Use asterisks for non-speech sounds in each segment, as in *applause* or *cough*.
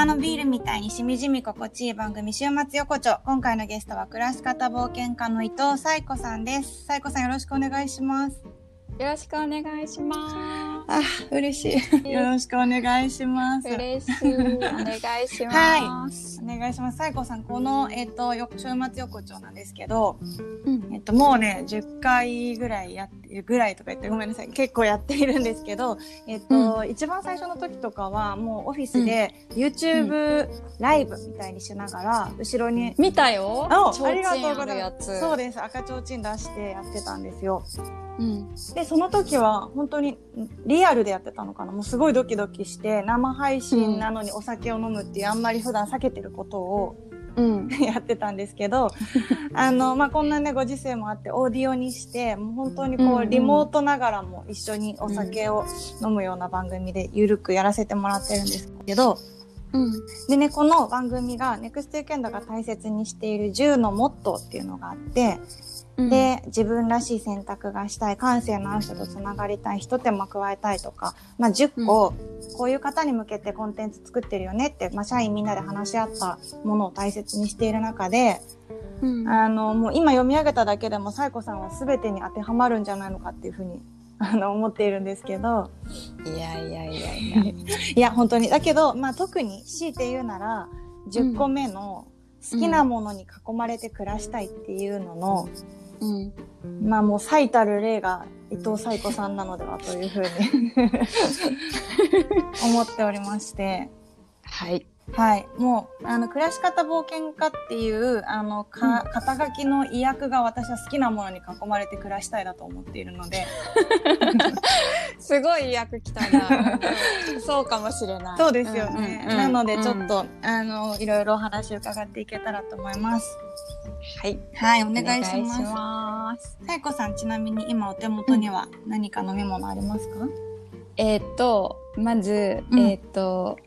生のビールみたいにしみじみ心地いい番組週末横丁。今回のゲストは暮らし方冒険家の伊藤彩子さんです。彩子さんよろしくお願いします。よろしくお願いしまあ、嬉しい。よろしくお願いします。す。嬉しい。お願いします。はお願いします。彩子さん、この、えっ、と、よ週末横丁なんですけど、うんえっと、もうね、10回ぐらいやってるぐらいとか言ってごめんなさい。結構やっているんですけど、えっと、一番最初の時とかは、もうオフィスで YouTube ライブみたいにしながら、後ろに、見たよ。ありがとうごあざいま。す。そうです。赤ちょうちん出してやってたんですよ。うん。で、その時は本当にリアルでやってたのかな。もうすごいドキドキして、生配信なのにお酒を飲むっていう、あんまり普段避けてることをうん。*laughs* やってたんですけど、*laughs* あの、まあ、こんなね、ご時世もあって、オーディオにして、もう本当にこう、うんうんリモートながらも一緒にお酒を飲むような番組でゆるくやらせてもらってるんですけど、うん。でね、この番組が、ネクストユーケンドが大切にしている10のモットーっていうのがあって、で、自分らしい選択がしたい、感性のある人とつながりたい、一手間加えたいとか、まあ、10個、こういう方に向けてコンテンツ作ってるよねって、まあ、社員みんなで話し合ったものを大切にしている中で、うん、あの、もう今読み上げただけでも、サイコさんは全てに当てはまるんじゃないのかっていうふうに、*laughs* あの、思っているんですけど、いやいやいやいや。*laughs* いや、本当に。だけど、まあ、特に強いて言うなら、10個目の、好きなものに囲まれて暮らしたいっていうのの、うん。まあもう最たる例が伊藤彩子さんなのではというふうに *laughs* *laughs* 思っておりまして、はい。はい。もう、あの、暮らし方冒険家っていう、あの、か、肩書きの意訳が私は好きなものに囲まれて暮らしたいだと思っているので、*laughs* すごい役来たな。*laughs* そうかもしれない。そうですよね。うんうんなのでちょっうんと、あの、いろいろお話を伺っていけたらと思います。はい。はい、おお願いします。ます。彩子さん、ちなみに今お手元には何か飲み物ありますか、えーっと、まず、うんえーっと、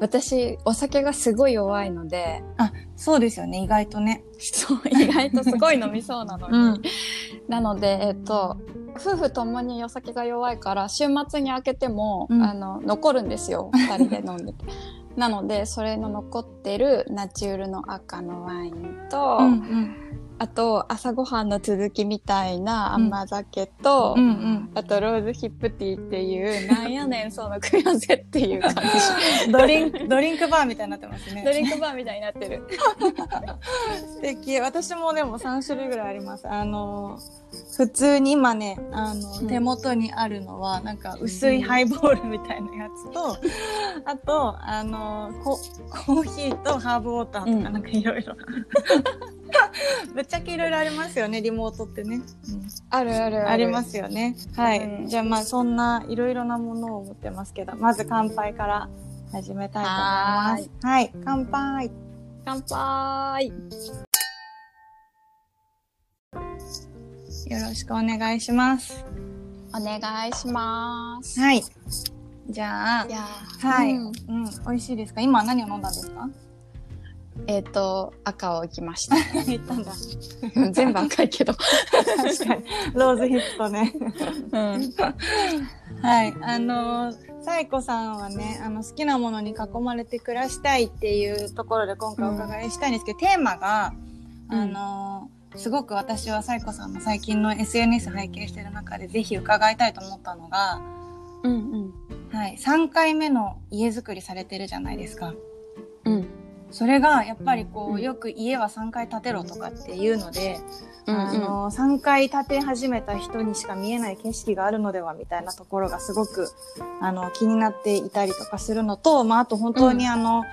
私、お酒がすごい弱いので、あ、そうですよね、意外とね。そう、意外とすごい飲みそうなのに。うん *laughs* なので、えっと、夫婦ともにお酒が弱いから、週末に開けても、うんあの、残るんですよ。二人で飲んでて。*laughs* なので、それの残ってるナチュールの赤のワインと、うんあと、朝ごはんの続きみたいな甘酒と、うんうんあと、ローズヒップティーっていう、*laughs* なんやねん、その組み合わせっていう感じ。*laughs* ドリンク、ドリンクバーみたいになってますね。ドリンクバーみたいになってる。*laughs* 素敵。私もでも3種類ぐらいあります。あの、普通に今ね、あの、うん手元にあるのは、なんか薄いハイボールみたいなやつと、*laughs* あと、あの、ココーヒーとハーブウォーターとかうんなんかいろいろ。*laughs* ぶっちゃけいろいろありますよね、リモートってね。うんあるあるありますよね。はい。うんじゃあまあそんないろいろなものを持ってますけど、まず乾杯から始めたいと思います。はい。乾杯。乾杯よろしくお願いします。お願いします。はい。じゃあい、やはい、ううんん。美味しいですか？今何を飲んだんですか？えっ、と、赤をいきました。*laughs* 言った全部赤いけど。確かに。ローズヒップとね。うん。はい。あのー、サイコさんはね、あの、好きなものに囲まれて暮らしたいっていうところで今回お伺いしたいんですけど、テーマが、あのー、すごく私はサイコさんの最近の SNS 拝見してる中でぜひ伺いたいと思ったのが、うんうん。はい。3回目の家づくりされてるじゃないですか。うん。それがやっぱりこう、うんよく家は3回建てろとかっていうので、うんあの3回建て始めた人にしか見えない景色があるのではみたいなところがすごくあの気になっていたりとかするのと、まあ、あと本当にあの、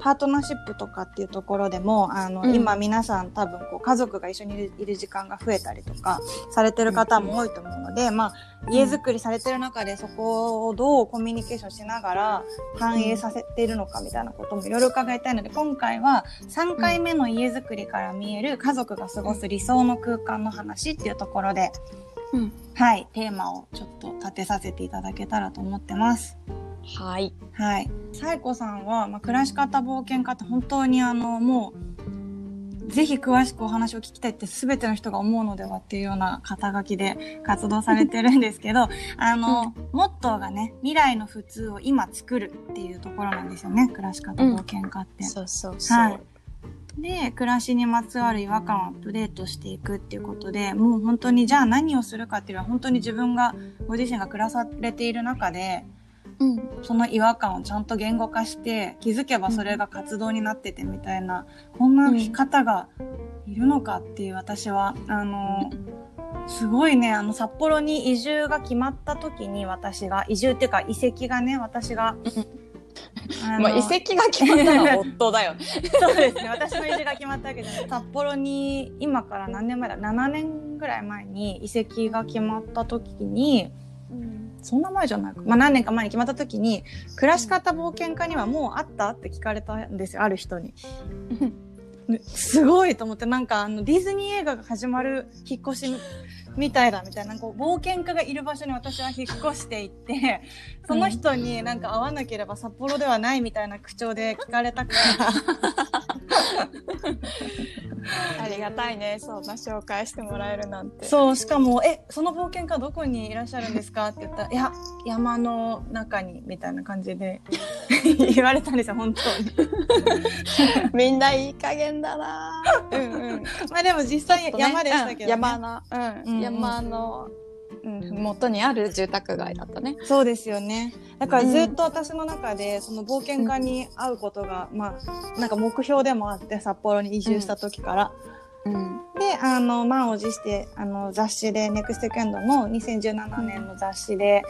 パートナーシップとかっていうところでもあの、うん。今皆さん多分こう家族が一緒にいる時間が増えたりとかされてる方も多いと思うので、まあ、家づくりされてる中でそこをどうコミュニケーションしながら反映させているのかみたいなこともいろいろ伺いたいので今回は3回目の家づくりから見える家族が過ごす理想の空間の話っていうところで、うんはい、テーマをちょっと立てさせていただけたらと思ってます。はい。はい。サイコさんは、まあ、暮らし方冒険家って本当にあの、もう、ぜひ詳しくお話を聞きたいって全ての人が思うのではっていうような肩書きで活動されてるんですけど、*laughs* あの、モットーがね、未来の普通を今作るっていうところなんですよね、暮らし方冒険家って。そうそうそう。はい。で、暮らしにまつわる違和感をアップデートしていくっていうことで、もう本当にじゃあ何をするかっていうのは本当に自分が、ご自身が暮らされている中で、うん。その違和感をちゃんと言語化して、気づけばそれが活動になっててみたいな、こんな方がいるのかっていう私は、あの、すごいね、あの、札幌に移住が決まった時に私が、移住っていうか遺跡がね、私が、あまあ、遺跡が決まったのは夫だよね。*laughs* そうですね。私の移住が決まったわけじゃない。札幌に、今から何年前だ ?7 年ぐらい前に遺跡が決まった時に、そんな前じゃないか。まあ何年か前に決まった時に、暮らし方冒険家にはもうあったって聞かれたんですよ、ある人に。すごいと思って、なんかあのディズニー映画が始まる引っ越しみたいだみたいな、こう冒険家がいる場所に私は引っ越していって、*laughs* その人になんか会わなければ札幌ではないみたいな口調で聞かれたから、ありがたいね。そんな紹介してもらえるなんて。そう、しかも、え、その冒険家どこにいらっしゃるんですかって言ったら、いや、山の中に、みたいな感じで *laughs* 言われたんですよ、本当に。みんないい加減だな。うんうん。まあでも実際山でしたけど、ねうん山の、うん、うんうん山の、うん、元にある住宅街だったね。そうですよね。だからずっと私の中で、その冒険家に会うことが、まあ、なんか目標でもあって、札幌に移住した時から。うん。で、あの、満を持して、あの、雑誌で、ネクストケンドの2017年の雑誌で、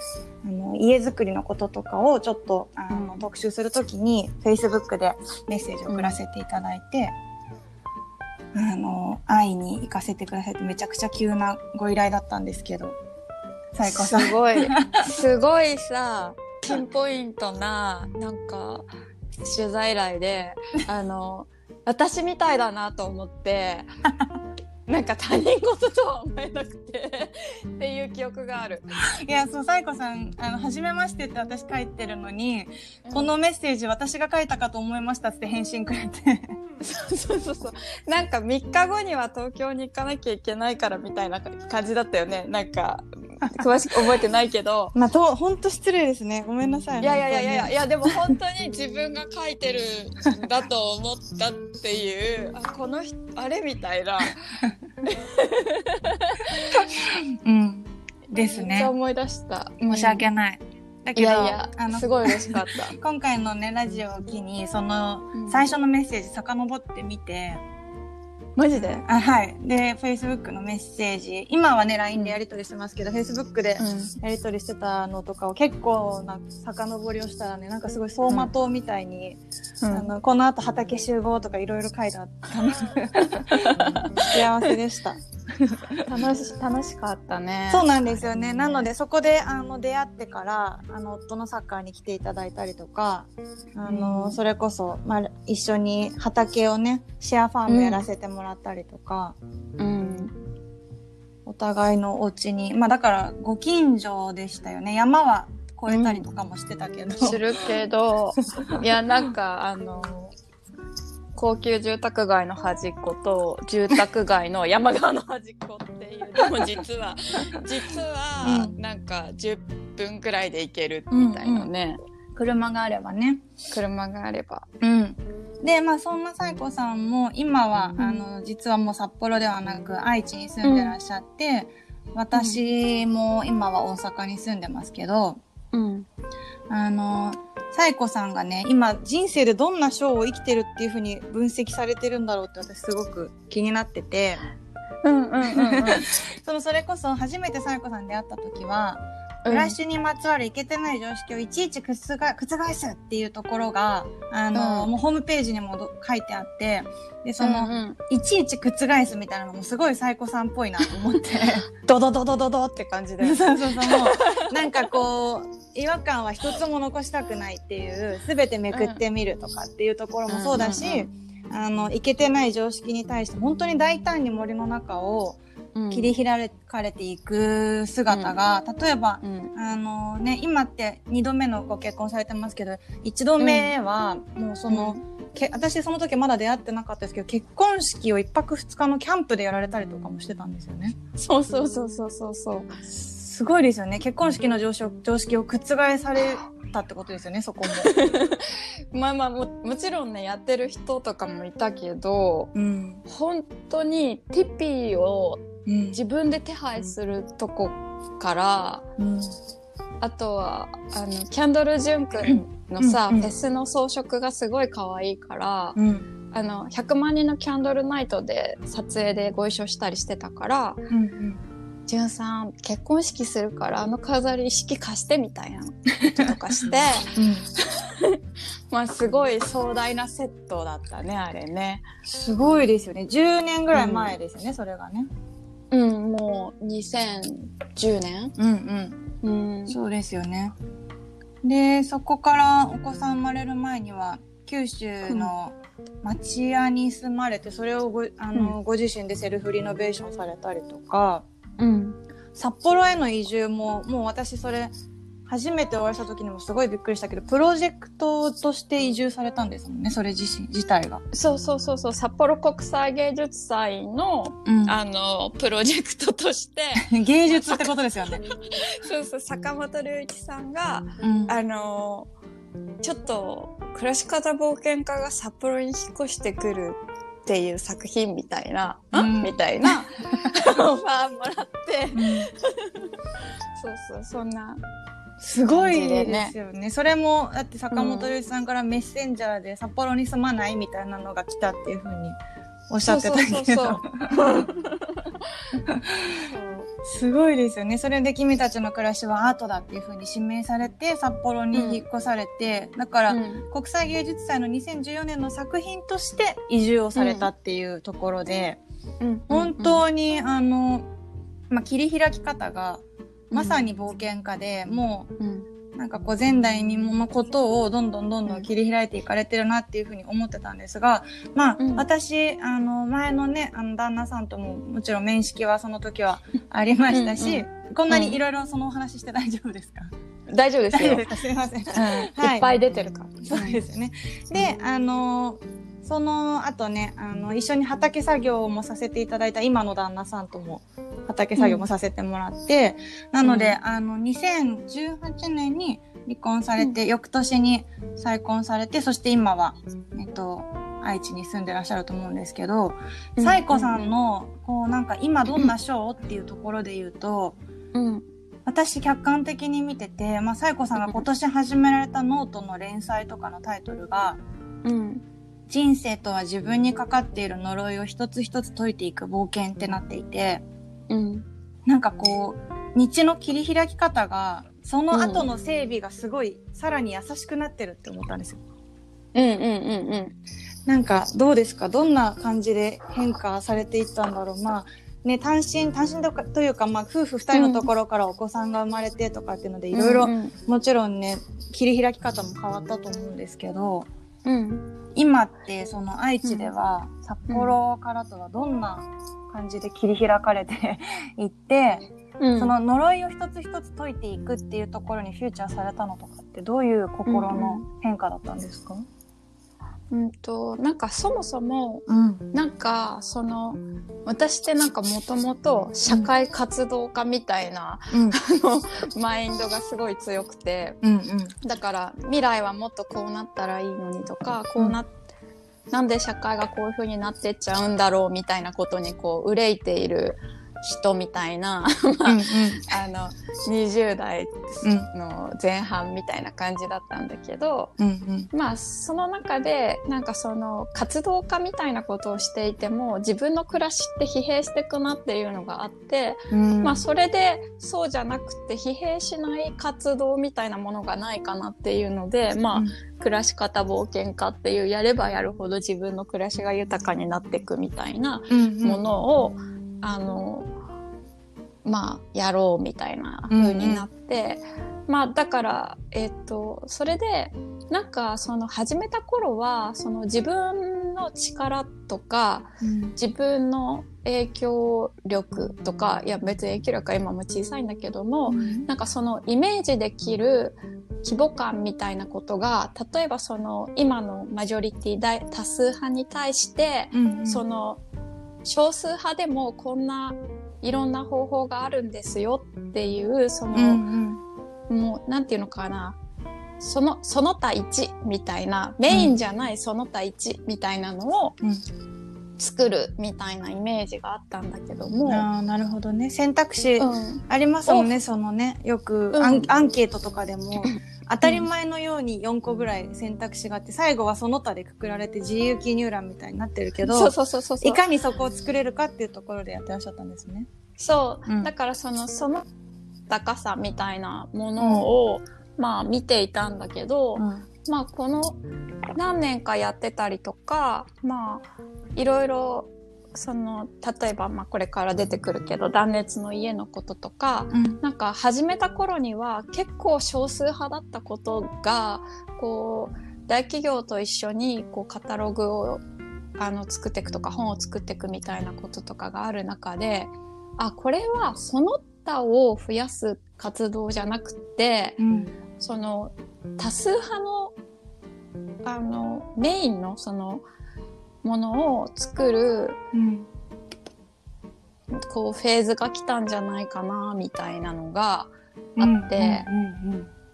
あの、家づくりのこととかをちょっと、あの、うん特集するときに、Facebook でメッセージを送らせていただいて、あの、会いに行かせてくださいってめちゃくちゃ急なご依頼だったんですけど、サイコさん。すごい、すごいさ、ピンポイントな、なんか、取材来で、あの、私みたいだなと思って、なんか他人事とは思えなくて、っていう記憶がある。いや、そう、サイコさん、あの、はじめましてって私書いてるのに、このメッセージ私が書いたかと思いましたって返信くれて。そうそうそうそう。なんか3日後には東京に行かなきゃいけないからみたいな感じだったよね。なんか、*laughs* 詳しく覚えてないけど。まあ、と、ほんと失礼ですね。ごめんなさい。いやいやいやいやいや、でも本当に自分が書いてるんだと思ったっていう、*laughs* あ、この人、あれみたいな。*laughs* うん。ですね。思い出した。申し訳ない。だいけど、やいやあ、のす、ごい嬉しかった。今回のね、ラジオを機に、その、うん最初のメッセージ遡ってみて、マジで？あ、はい。で、Facebook のメッセージ、今はね、LINE でやり取りしてますけど、Facebook でやり取りしてたのとかを結構な遡りをしたらね、なんかすごい走馬灯みたいに、あの、この後畑集合とかいろいろ書いてあったの。*laughs* *laughs* 幸せでした。楽し、楽しかったね。そうなんですよね。なので、そこで、あの、出会ってから、あの、夫のサッカーに来ていただいたりとか、あの、うんそれこそ、まあ、一緒に畑をね、シェアファームやらせてもらったりとか、うん。お互いのお家に、まあ、だから、ご近所でしたよね。山は越えたりとかもしてたけど。するけど、いや、なんか、あの、高級住宅街の端っこと住宅街の山側の端っこっていう。でも実は *laughs* 実はうん。なんか10分くらいで行けるみたいなね、車があればね。車があれば。うん。で、まあ、そんなサイコさんも、今は、うん。あの、実はもう札幌ではなく、愛知に住んでらっしゃって、私も今は大阪に住んでますけど、うんあの、サイコさんがね、今人生でどんな章を生きてるっていうふうに分析されてるんだろうって私すごく気になってて、うんうんうんうん。*laughs* そのそれこそ初めてサイコさんに出会った時は、暮らしにまつわるいけてない常識をいちいち覆覆すっていうところが、あの、うん。もうホームページにもど書いてあって、で、その、うんうん。いちいち覆すみたいなのもすごいサイコさんっぽいなと思って。*laughs* ドドドドドドって感じで。*laughs* そうそうそう。もう、なんかこう、違和感は一つも残したくないっていう、すべてめくってみるとかっていうところもそうだし、うんうんあの、いけてない常識に対して、本当に大胆に森の中を、うん切り開かれていく姿が、例えば、うんあのね、今って2度目のご結婚されてますけど、1度目はもうその、け私その時まだ出会ってなかったですけど、結婚式を1泊2日のキャンプでやられたりとかもしてたんですよね。そうそうそうそうそうそうすごいですよね。結婚式の常識常識を覆されたってことですよね、そこも。*laughs* まあまあももちろんねやってる人とかもいたけどうん。本当にティピーをうん。自分で手配するとこからうん。あとはあのキャンドル・ジュン君のさ、うんうんフェスの装飾がすごい可愛いから、うん。あの100万人のキャンドルナイトで撮影でご一緒したりしてたからうん。「ジュンさん結婚式するからあの飾り意識貸して」みたいなこととかして *laughs* *laughs* まあすごい壮大なセットだったねあれね。すごいですよね。10年ぐらい前ですよね、それがね。うんもう2010年、うんうん。うん、そうですよね。で、そこからお子さん生まれる前には、九州の町屋に住まれて、それをごあの、ご自身でセルフリノベーションされたりとか、うん札幌への移住も、もう私それ、初めてお会いした時にもすごいびっくりしたけど、プロジェクトとして移住されたんですもんね、それ自身、自体が。そうそうそうそう。札幌国際芸術祭のうん。あのプロジェクトとして。*laughs* 芸術ってことですよね。*laughs* そうそう坂本龍一さんがうん。あのちょっと暮らし方冒険家が札幌に引っ越してくるっていう作品みたいな、うん。んみたいな。オファーもらって。*laughs* そうそうそんなすごいですよね。それも、だって坂本龍一さんからメッセンジャーで札幌に住まないみたいなのが来たっていうふうにおっしゃってたけど。*laughs* すごいですよね。それで君たちの暮らしはアートだっていうふうに指名されて、札幌に引っ越されて、だから、うん。国際芸術祭の2014年の作品として移住をされたっていうところで、うん。本当に、あの、まあ、切り開き方が、まさに冒険家で、もう、うんなんかこう前代未聞のことをどんどんどんどん切り開いていかれてるなっていうふうに思ってたんですが、まあ、うん。私、あの、前のね、あの、旦那さんとももちろん面識はその時はありましたし、うんこんなにいろいろそのお話して大丈夫ですか、大丈夫ですよ。すか？すいません。うん。はい。いっぱい出てるから。そうですよね。で、あの、その後ね、あの、一緒に畑作業もさせていただいた今の旦那さんとも畑作業もさせてもらって、なので、うんあの、2018年に離婚されて、翌年に再婚されて、そして今は、えっと、愛知に住んでらっしゃると思うんですけど、うん。サイコさんの、こう、なんか今どんな章っていうところで言うと、うん。私客観的に見てて、まあ、サイコさんが今年始められたノートの連載とかのタイトルが、うん人生とは自分にかかっている呪いを一つ一つ解いていく冒険ってなっていて、うん。なんかこう、道の切り開き方が、その後の整備がすごい、さらに優しくなってるって思ったんですよ。うんうんうんうん。なんか、どうですか？どんな感じで変化されていったんだろう？まあ、ね、単身、単身とかというか、まあ、夫婦二人のところからお子さんが生まれてとかっていうので、いろいろう、んもちろんね、切り開き方も変わったと思うんですけど、うん。今ってその愛知では札幌からとはどんな感じで切り開かれて *laughs* いって、うん。その呪いを一つ一つ解いていくっていうところにフューチャーされたのとかってどういう心の変化だったんですか？うんとなんかそもそもうん。なんかその私ってなんかもともと社会活動家みたいな、うん。あのマインドがすごい強くてうんうん。だから未来はもっとこうなったらいいのにとかこうな、なんで社会がこういう風になってっちゃうんだろうみたいなことにこう憂いている人みたいなうんうん。あの20代うんの前半みたいな感じだったんだけど、うんうん。まあその中でなんかその活動家みたいなことをしていても自分の暮らしって疲弊していくなっていうのがあって、うん。まあそれでそうじゃなくて疲弊しない活動みたいなものがないかなっていうのでまあ、うん暮らし方冒険家っていうやればやるほど自分の暮らしが豊かになっていくみたいなうんうんものを、あのまあやろうみたいな風になって、まあだからえっ、とそれでなんかその始めた頃はその自分分の力とかうん。自分の影響力とかいや別に影響力は今も小さいんだけども、なんかそのイメージできる規模感みたいなことが例えばその今のマジョリティ大多数派に対して、うん。その少数派でもこんないろんな方法があるんですよっていうその、うんうん。もうなんていうのかな。そのその他1みたいなメインじゃないその他1みたいなのをうん作るみたいなイメージがあったんだけども、ああなるほどね。選択肢うん。ありますもんね、そのね。よくうん。アン,、アンケートとかでも *laughs* 当たり前のように4個ぐらい選択肢があって最後はその他でくくられて自由記入欄みたいになってるけどいかにそこを作れるかっていうところでやってらっしゃったんですね。そう、うん。だからそのその高さみたいなものを、まあ見ていたんだけど、うんまあこの何年かやってたりとかまあいろいろその例えばまあこれから出てくるけど断熱の家のこととかうん。なんか始めた頃には結構少数派だったことがこう大企業と一緒にこうカタログをあの作っていくとか本を作っていくみたいなこととかがある中であこれはその他を増やす活動じゃなくてうんその多数派のあのメインのそのものを作るうん。こうフェーズが来たんじゃないかなみたいなのがあって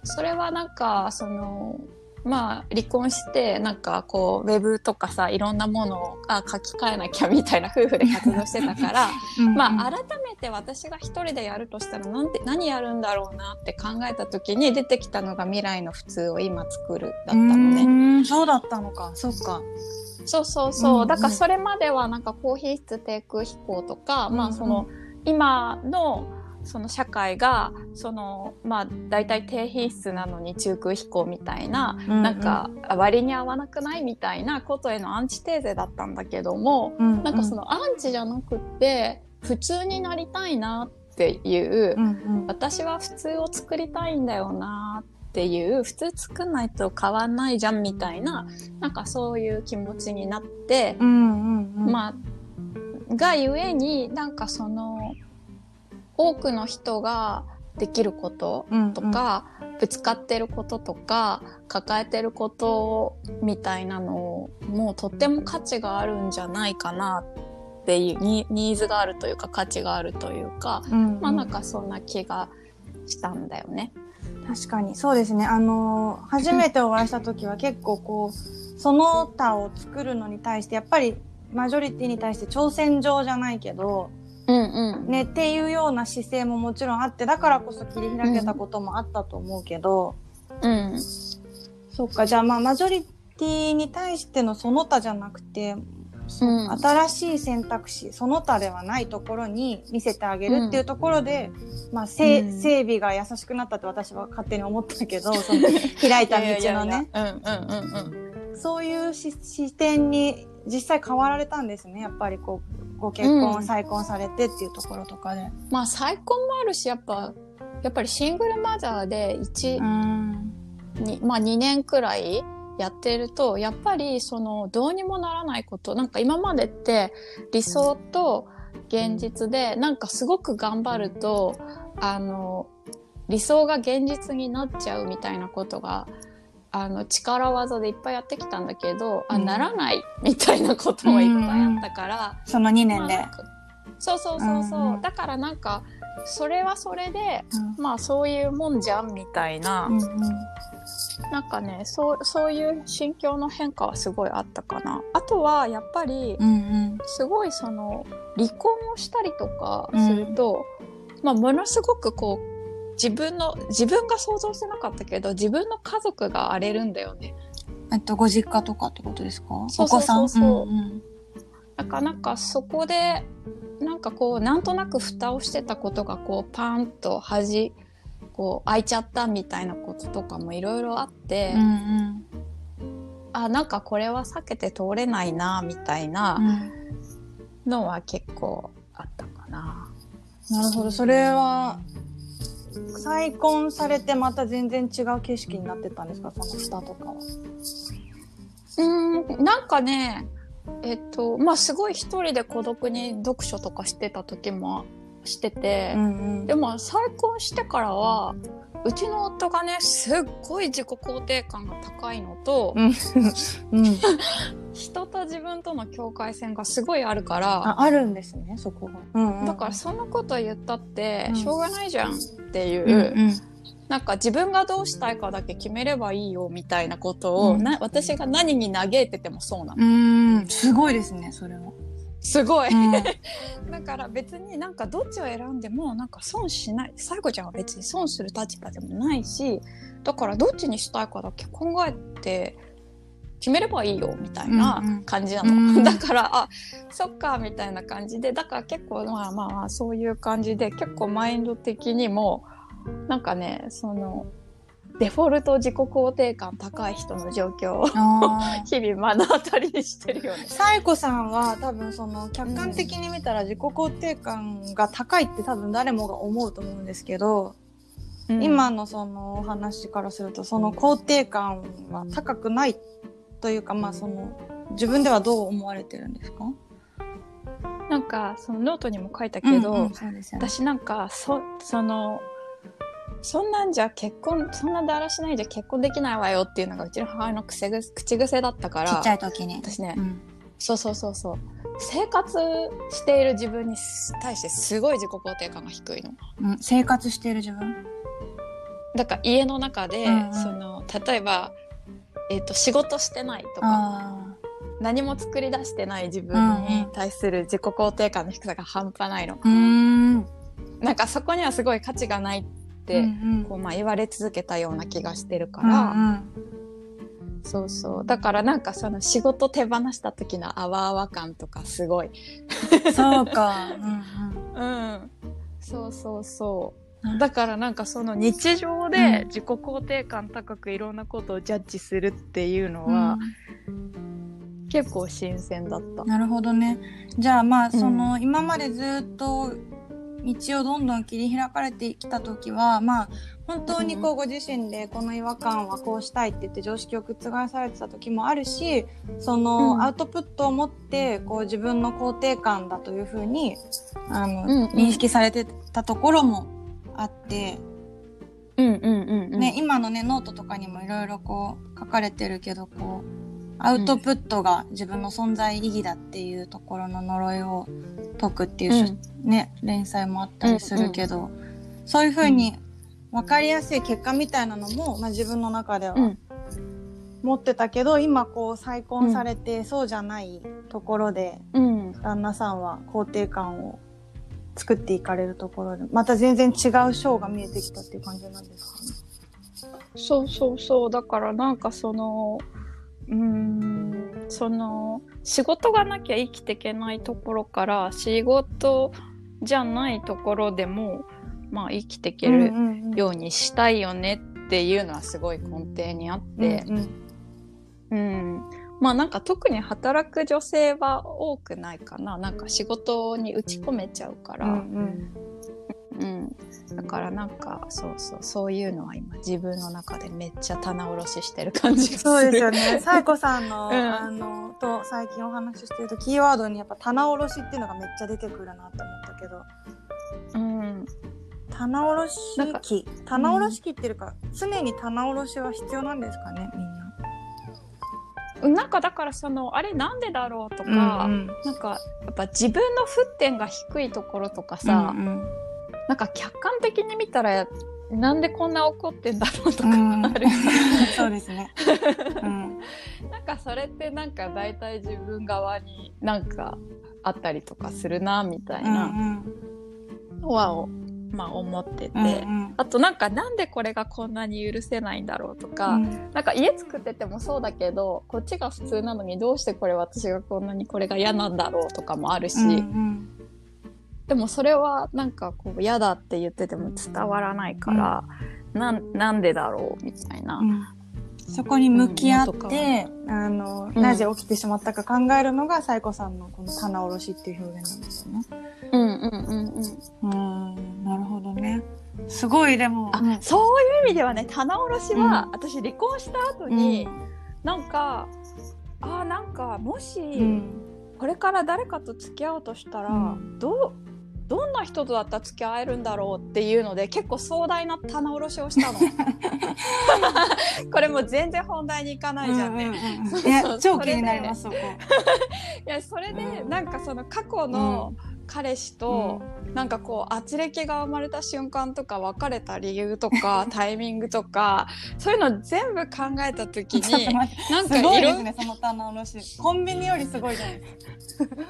それはなんかそのまあ離婚してなんかこうウェブとかさいろんなものをあ書き換えなきゃみたいな夫婦で活動してたから *laughs* うんまあ改めて私が一人でやるとしたらなんて何やるんだろうなって考えた時に出てきたのが未来の普通を今作るだったのね。うん。そうだったのか。そっか。そうそうそう、うんうん。だからそれまではなんか高品質低空飛行とか、まあその今のその社会がそのまあ大体低品質なのに中空飛行みたいな、うんなんか割に合わなくない？みたいなことへのアンチテーゼだったんだけども、うん。なんかそのアンチじゃなくって普通になりたいなっていう、うんうん。私は普通を作りたいんだよなっていう普通作んないと変わんないじゃんみたいななんかそういう気持ちになって、うんうんうん。まあがゆえになんかその多くの人ができることうんとか、ぶつかってることとか抱えてることみたいなのをもうとっても価値があるんじゃないかなっていうニニーズがあるというか価値があるというか、うんうん。まあなんかそんな気がしたんだよね。確かに。そうですね。あの初めてお会いした時は結構こうその他を作るのに対してやっぱりマジョリティに対して挑戦状じゃないけど、うんうん。ね、っていうような姿勢ももちろんあってだからこそ切り開けたこともあったと思うけど、うん。そっかじゃあまあマジョリティに対してのその他じゃなくて、うん新しい選択肢その他ではないところに見せてあげるっていうところで、まあ、せうん整備が優しくなったって私は勝手に思ったけど *laughs* その開いた道のね。そういうし視点に実際変わられたんですね。やっぱりこうご結婚、うん。再婚されてっていうところとかで。まあ再婚もあるしやっぱやっぱりシングルマザーで1、うん。にまあ2年くらいやってるとやっぱりそのどうにもならないことなんか今までって理想と現実でなんかすごく頑張るとあの理想が現実になっちゃうみたいなことがあの力技でいっぱいやってきたんだけど、あうん。ならないみたいなこともいっぱいあったから、その2年で。まあそうそうそうそう、うん。うんだからなんかそれはそれでうん。まあそういうもんじゃんみたいな、うんうん。なんかねそうそういう心境の変化はすごいあったかな。あとはやっぱりうんうん。すごいその離婚をしたりとかすると、まあものすごくこう自分の自分が想像してなかったけど自分の家族が荒れるんだよね。えっと、ご実家とかってことですか？そうそうそうそう。ん？んん。なかなかそこでなんかこうなんとなく蓋をしてたことがこうパーンと端こう開いちゃったみたいなこととかもいろいろあって、うんうん。あなんかこれは避けて通れないなみたいなうん。のは結構あったかな。なるほど。それは再婚されてまた全然違う景色になってたんですか？その下とかは。うんなんかねえっとまあすごい一人で孤独に読書とかしてた時もしてて、うんうん。でも再婚してからはうちの夫がねすっごい自己肯定感が高いのと、うん。うん。*laughs* 人と自分との境界線がすごいあるからああるんですねそこが、うんうん。だからそんなこと言ったってうん。しょうがないじゃんっていう、うんうん。なんか自分がどうしたいかだけ決めればいいよみたいなことを、うん。な私が何に嘆いててもそうなの。うん。すごいですねそれは、すごい。うん *laughs* だから別になんかどっちを選んでもなんか損しない。最後ちゃんは別に損する立場でもないし、だからどっちにしたいかだけ考えて決めればいいよみたいなうんうん感じなの。うん *laughs* だから、あ、そっかみたいな感じで、だから結構まあまあまあそういう感じで結構マインド的にもなんかね、そのデフォルト自己肯定感高い人の状況を日々目の当たりにしてるよね。サイコさんは多分その客観的に見たら自己肯定感が高いって多分誰もが思うと思うんですけど、今のそのお話からするとその肯定感は高くないというかまあその自分ではどう思われてるんですか？なんかそのノートにも書いたけど、うんうんね。私なんかそそのそんなんじゃ結婚そんなだらしないじゃ結婚できないわよっていうのがうちの母親の癖ぐ口癖だったからちっちゃい時に。私ね、うん。そうそうそうそう。生活している自分に対してすごい自己肯定感が低いの。うん。生活している自分？だから家の中で、うんうん。その例えば、えー、と仕事してないとかあ何も作り出してない自分うんにうん。対する自己肯定感の低さが半端ないの。ーうーん。なんかそこにはすごい価値がないって、うんこうまあ言われ続けたような気がしてるかうんら、うん。そうそう。だからなんかその仕事手放した時のあわあわ感とかすごい。そうか。*laughs* うんうん。そうそうそう。うん。だからなんかその日常で自己肯定感高くいろんなことをジャッジするっていうのうん。は結構新鮮だった。なるほどね。じゃあまあ、ん。その今までずっと道をどんどん切り開かれてきた時はまあ本当にこうご自身でこの違和感はこうしたいって言って常識を覆されてた時もあるしそのうん。アウトプットを持ってこう自分の肯定感だというふうにあの、うんうん。認識されてたところもあって、うんうんうんうん。ね、今のねノートとかにもいろいろこう書かれてるけどこうアウトプットが自分の存在意義だっていうところの呪いを解くっていうしょ、ね連載もあったりするけど、そういうふうに分かりやすい結果みたいなのも、まあ、自分の中ではうん。持ってたけど、今こう再婚されてそうじゃないところでうん。旦那さんは肯定感を作っていかれるところでまた全然違うショーが見えてきたっていう感じなんですかね？そうそうそう。だからなんかそのうーん。その仕事がなきゃ生きていけないところから仕事じゃないところでもまあ生きていけるようにしたいよねっていうのはすごい根底にあって、うん。うん。うんまあなんか特に働く女性は多くないかな。なんか仕事に打ち込めちゃうから、うんうん、だからなんかそうそうそういうのは今自分の中でめっちゃ棚卸ししてる感じがする。そうですよね。*laughs* サイコさんの、うん。あの、と最近お話ししてると、キーワードにやっぱ棚卸しっていうのがめっちゃ出てくるなって思ったけど、うん、棚卸し機棚卸し機っていうか、常に棚卸しは必要なんですかね、みんな。なんかだからそのあれなんでだろうとか、うんなんかやっぱ自分の沸点が低いところとかさ、うんなんか客観的に見たらなんでこんな怒ってんだろうとかうん。ある、*laughs* そうですね。うん。*laughs* なんかそれってなんか大体自分側になんかあったりとかするなみたいうんなのは、まあ思ってて、うんうん。あとなんかなんでこれがこんなに許せないんだろうとか、うん。なんか家作っててもそうだけどこっちが普通なのにどうしてこれ私がこんなにこれが嫌なんだろうとかもあるし、うんうんでもそれはなんかこう嫌だって言ってても伝わらないから、なんなんでだろうみたいな。うん。そこに向き合っうんあの、ん。なぜ起きてしまったか考えるのが、サイコさんのこの棚卸しっていう表現なんですよね。うんうんうんうん。うん、なるほどね。すごい、でも、あ、うんそういう意味ではね棚卸しは、うん。私離婚した後に、なんかあなんかもし、うん。これから誰かと付き合うとしたら、うん。どうどんな人とだったら付き合えるんだろうっていうので結構壮大な棚卸しをしたの。*laughs* これもう全然本題に行かないじゃんね。いや超気になりますそこ。いやそれでうんなんかその過去の彼氏と、なんかこう圧力が生まれた瞬間とか別れた理由とか *laughs* タイミングとかそういうの全部考えた時になんかいいろねその棚卸し。コンビニよりすごいじゃないですか。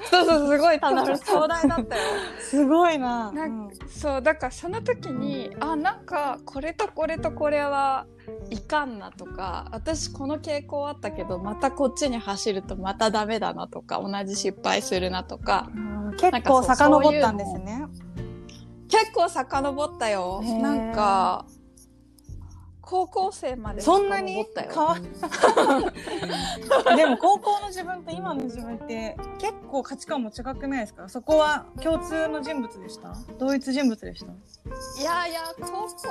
そうそうすごい。棚卸し壮大だったよ。すごいな。なんそうだからその時にあなんかこれとこれとこれはいかんなとか私この傾向あったけどまたこっちに走るとまたダメだなとか同じ失敗するなとかうん。結構遡ったんですね。結構遡ったよ。なんか高校生までそんなに？遡ったよ。変わでも高校の自分と今の自分って結構価値観も違くないですか？そこは共通の人物でした？同一人物でした？いやいや高校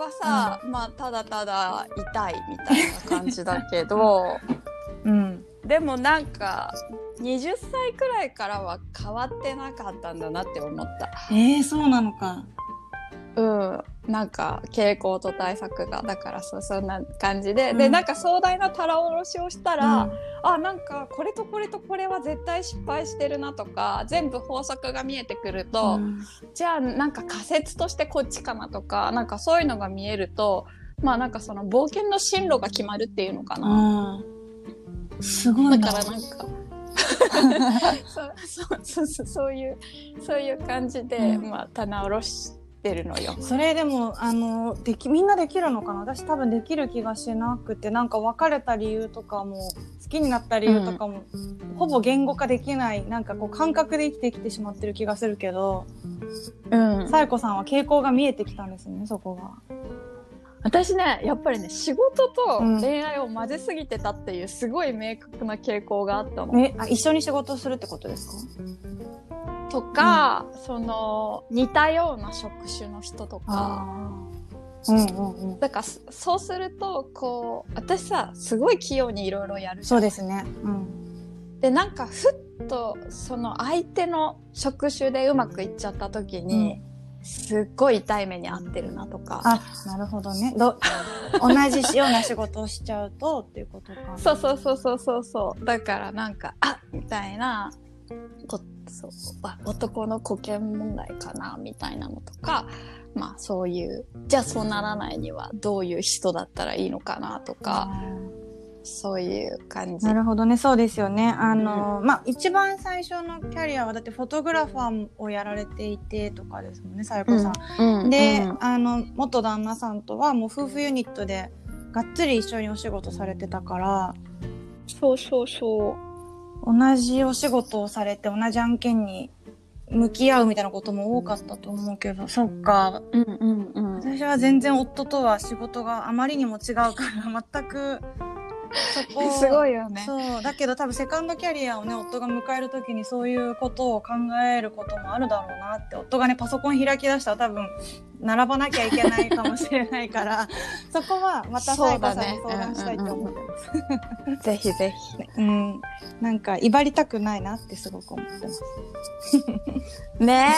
はさ、まあただただ痛いみたいな感じだけど *laughs* うん。でもなんか20歳くらいからは変わってなかったんだなって思った。えー、そうなのか。うん、なんか傾向と対策がだからそうそんな感じで、うん。でなんか壮大な棚卸しをしたら、うん。あなんかこれとこれとこれは絶対失敗してるなとか全部法則が見えてくると、うん。じゃあなんか仮説としてこっちかなとかなんかそういうのが見えるとまあなんかその冒険の進路が決まるっていうのかな。うん。すごいな。だからなんか *laughs* そうそうそうそういうそういう感じで、うん。まあ棚卸してるのよ。それでもあのできみんなできるのかな？私多分できる気がしなくてなんか別れた理由とかも好きになった理由とかも、ほぼ言語化できないなんかこう感覚で生きてきてしまってる気がするけどうんさやこさんは傾向が見えてきたんですねそこが。私ねやっぱりね仕事とうん。恋愛を混ぜすぎてたっていうすごい明確な傾向があったの。えあ一緒に仕事するってことですか？とか、その似たような職種の人とか。あうんうんうん。だからそそうするとこう私さすごい器用にいろいろやるそうんですね。うん。でなんかふっとその相手の職種でうまくいっちゃった時に、すっごい痛い目に遭ってるなとかあなるほどね。ど同じような仕事をしちゃうとっていうことか。そうそうそうそうそうそうだからなんかあみたいなこそうあ男の保険問題かなみたいなのとかまあそういうじゃあそうならないにはどういう人だったらいいのかなとかそういう感じ。なるほどね。そうですよね。あの、まあ一番最初のキャリアはだってフォトグラファーをやられていてとかですもんねさやこさん。うん。で、うん。あの元旦那さんとはもう夫婦ユニットでがっつり一緒にお仕事されてたからそうそうそう。同じお仕事をされて同じ案件に向き合うみたいなことも多かったと思うけど。そっか。うんうんうん。私は全然夫とは仕事があまりにも違うから全く *laughs* すごいよね。そう。だけど多分セカンドキャリアをね夫が迎える時にそういうことを考えることもあるだろうなって。夫がねパソコン開き出したら多分並ばなきゃいけないかもしれないから *laughs* そこはまたさやかさんに相談したいと思ってます。ぜひぜうん、なんか威張りたくないなってすごく思ってます。ひ。ね。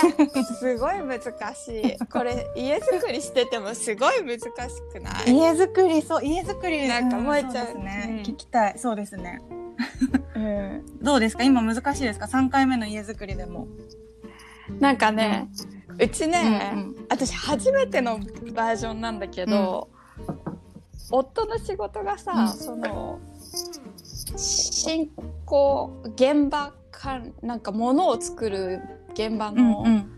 すごい難しい。これ家作りしててもすごい難しくない？家づくりそう家づくりなんか燃えちゃう。そですね、うん。聞きたい。そうですね。*laughs* うん。どうですか？今難しいですか？3回目の家づくりでも、なんかね、うちね、うんうん。私初めてのバージョンなんだけど、夫の仕事がさ、うん。その進行現場かなんか物を作る現場の、うんうん。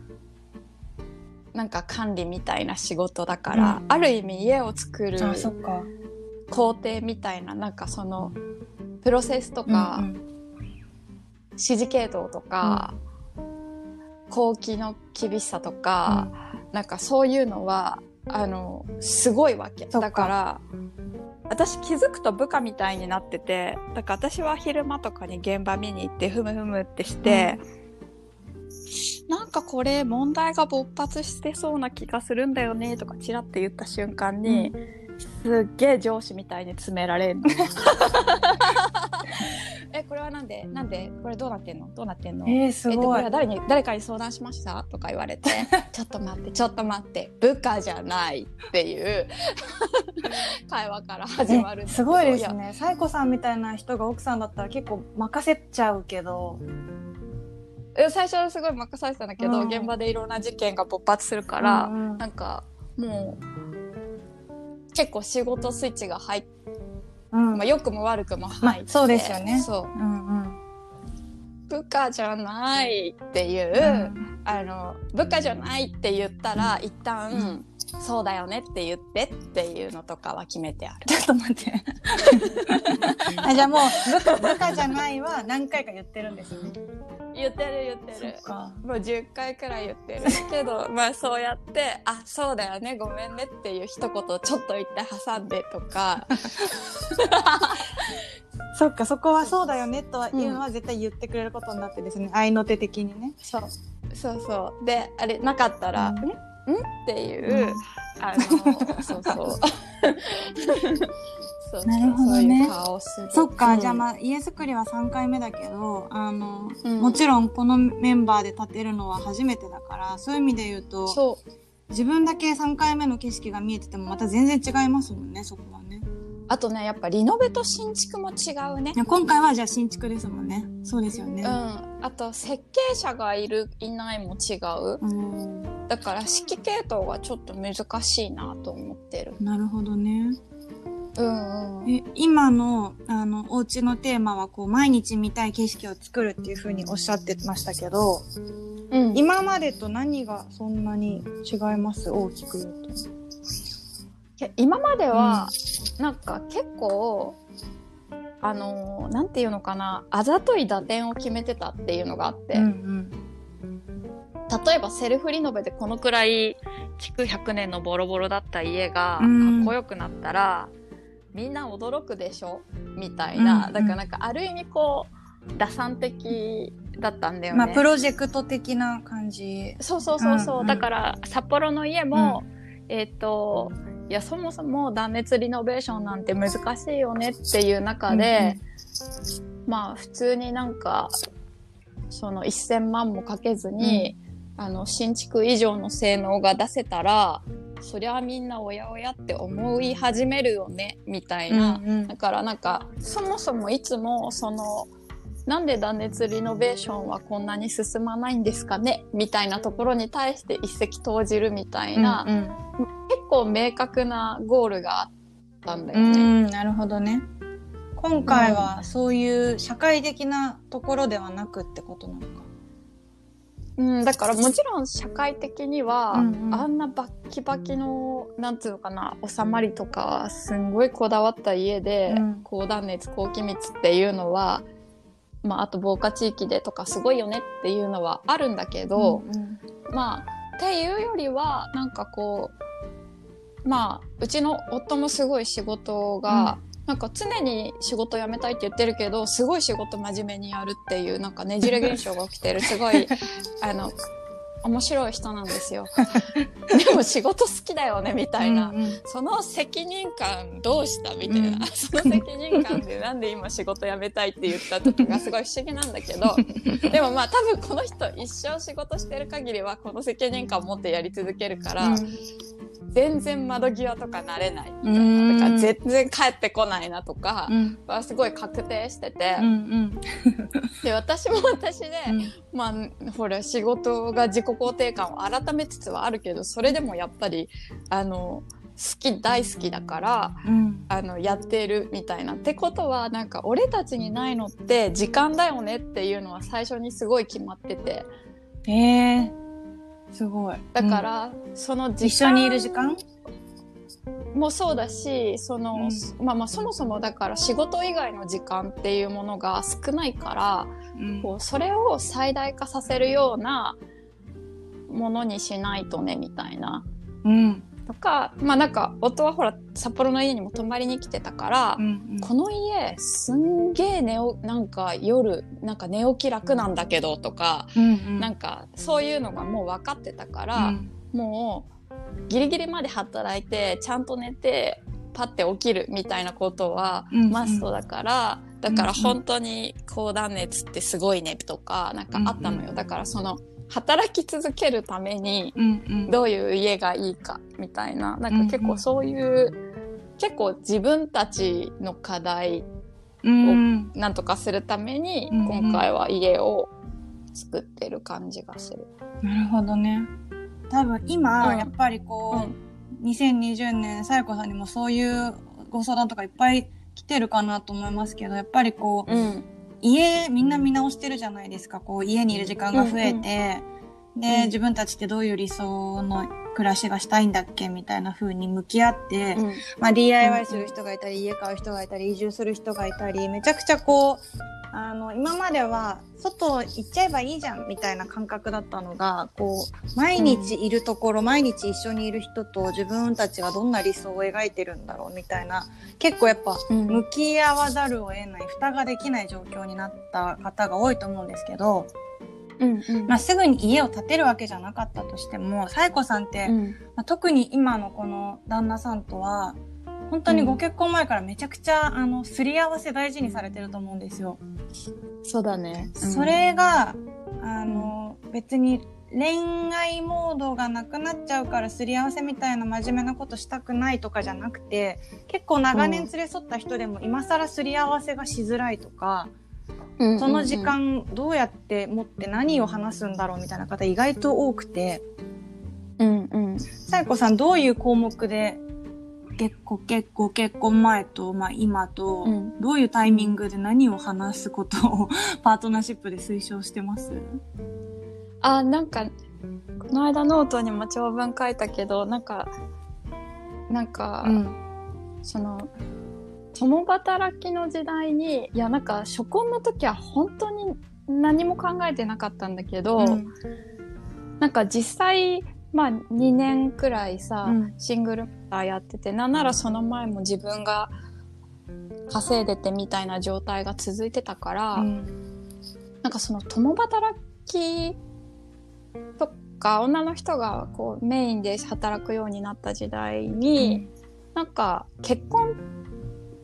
なんか管理みたいな仕事だから、うん。ある意味家を作る工程みたいななんかそのプロセスとか、うん指示系統とか、後期の厳しさとか、なんかそういうのはあのすごいわけ。だから私気づくと部下みたいになっててだから私は昼間とかに現場見に行ってふむふむってして、なんかこれ問題が勃発してそうな気がするんだよねとかチラッて言った瞬間に、すっげえ上司みたいに詰められるの。*laughs* はなんでなんでこれどうなってんの？どうなってんの？えー、すえっと、こごいれは。誰に誰かに相談しました？とか言われて。*laughs* ちょっと待ってちょっと待って。部下じゃないっていう。*laughs* 会話から始まるすごいですや。ね。サイコさんみたいな人が奥さんだったら結構任せちゃうけど。え最初はすごい任されてたんだけど、うん。現場でいろんな事件が勃発するから、うんうん。なんかもう結構仕事スイッチが入って、うん。まあ、良くも悪くも入って、まあそうですよね。そう。うんうん。部下じゃないっていう、うん。あの部下じゃないって言ったら一旦、そうだよねって言ってっていうのとかは決めてある。ちょっと待って。*laughs* あじゃあもう部下部下じゃないは何回か言ってるんですね。言ってる言ってる。もう10回くらい言ってるけどまあそうやって「あそうだよねごめんね」っていう一言ちょっと言って挟んでとかそっかそこはそうだよねとはいうのは絶対言ってくれることになってですね、愛の手的にね。そうそうそうであれなかったら「うんんん?」っていう、あのそうそう。*laughs* そうなるほどね。そういう顔をする。そっか、うん。じゃあまあ家づくりは3回目だけどあの、うん。もちろんこのメンバーで建てるのは初めてだからそういう意味で言うとそう。自分だけ3回目の景色が見えててもまた全然違いますもんねそこはね。あとねやっぱリノベと新築も違うね。いや今回はじゃあ新築ですもんね。そうですよね。うん。あと設計者がいるいないも違う。うんだから指揮系統がちょっと難しいなと思ってる。なるほどね。うんうん。え今のあのお家のテーマはこう毎日見たい景色を作るっていう風におっしゃってましたけどうん。今までと何がそんなに違います？大きく言うと。いや今までは、なんか結構あのーなんていうのかなあざとい打点を決めてたっていうのがあって、うん例えばセルフリノベでこのくらい築100年のボロボロだった家がかうん。っこよくなったら、みんな驚くでしょ？みたいな、うんだからなんかある意味こう打算的だったんだよね。まあプロジェクト的な感じ。そうそうそうそう、うんうん。だから札幌の家も、えっ、といやそもそも断熱リノベーションなんて難しいよねっていう中で、まあ普通になんかその1,000万もかけずに、あの新築以上の性能が出せたらそりゃみんなおやおやって思い始めるよねみたいな、うんうんだからなんかそもそもいつもそのなんで断熱リノベーションはこんなに進まないんですかねみたいなところに対して一石投じるみたいな、うんうん結構明確なゴールがあったんだようね。んなるほどね。今回はそういう社会的なところではなくってことなのか。うん、だからもちろん社会的には、うんうん。あんなバッキバキのなんつうのかな収まりとかすんごいこだわった家で、うん。高断熱高気密っていうのは、まあ、あと防火地域でとかすごいよねっていうのはあるんだけど、うんうん。まあっていうよりはなんかこうまあうちの夫もすごい仕事が、なんか常に仕事辞めたいって言ってるけどすごい仕事真面目にやるっていうなんかねじれ現象が起きてる。すごいあの面白い人なんですよ。*laughs* でも仕事好きだよねみたいな。うんうん。その責任感どうしたみたいな、うん。その責任感でなんで今仕事辞めたいって言ったとかがすごい不思議なんだけど。*laughs* でもまあ多分この人一生仕事してる限りはこの責任感を持ってやり続けるから、全然窓際とかなれないみたいな、うん。だから全然帰ってこないなとかうん。はすごい確定してて、うんうん。で私も私で、うん。まあほら仕事が自己肯定感を改めつつはあるけどそれでもやっぱりあの好き大好きだからうんあのやってるみたいな。ってことはなんか俺たちにないのって時間だよねっていうのは最初にすごい決まっててえー、すごい。だから、その時間一緒にいる時間もそうだしその、まあまあそもそもだから仕事以外の時間っていうものが少ないからうんこうそれを最大化させるようなものにしないとねみたいな。うん。とかまあなんか夫はほら札幌の家にも泊まりに来てたから、うんこの家すんげえ寝おなんか夜なんか寝起き楽なんだけどとか、うんうん。なんかそういうのがもう分かってたから、うん。もうギリギリまで働いてちゃんと寝てパッて起きるみたいなことはうんうん。マストだから、だからうんうん。本当に高断熱ってすごいねとかなんかあったのよ、だからその働き続けるためにうんうん。どういう家がいいかみたいな。なんか結構そういう、結構自分たちの課題うん。なんとかするためにうんうん。今回は家を作ってる感じがする。なるほどね。多分今、うん。やっぱりこう、2020年さやこさんにもそういうご相談とかいっぱい来てるかなと思いますけどやっぱりこう、うん家みんな見直してるじゃないですか。こう家にいる時間が増えて、で、うん。自分たちってどういう理想の暮らしがしたいんだっけみたいな風に向き合って、うん。まあ、DIY する人がいたり、家買う人がいたり移住する人がいたりめちゃくちゃこうあの今までは外行っちゃえばいいじゃんみたいな感覚だったのがこう毎日いるところ、毎日一緒にいる人と自分たちがどんな理想を描いてるんだろうみたいな結構やっぱうん。向き合わざるを得ない蓋ができない状況になった方が多いと思うんですけど、うんうん。まあ、すぐに家を建てるわけじゃなかったとしてもさえこさんって、うん。まあ、特に今のこの旦那さんとは本当にご結婚前からめちゃくちゃ、あのすり合わせ大事にされてると思うんですよ。そうだね。うん。それがあの別に恋愛モードがなくなっちゃうからすり合わせみたいな真面目なことしたくないとかじゃなくて結構長年連れ添った人でも今更すり合わせがしづらいとか、うんその時間どうやって持って何を話すんだろうみたいな方意外と多くて。うんうん。さやこさんどういう項目で結婚結婚結婚前と、まあ、今と、うん。どういうタイミングで何を話すことを *laughs* パートナーシップで推奨してます？あなんかこの間ノートにも長文書いたけどなんかなんか、ん。その共働きの時代にいやなんか初婚の時は本当に何も考えてなかったんだけど、うん。なんか実際まあ2年くらいさ、うん。シングルーやっててなんならその前も自分が稼いでてみたいな状態が続いてたから、なんかその共働きとか女の人がこうメインで働くようになった時代に、なんか結婚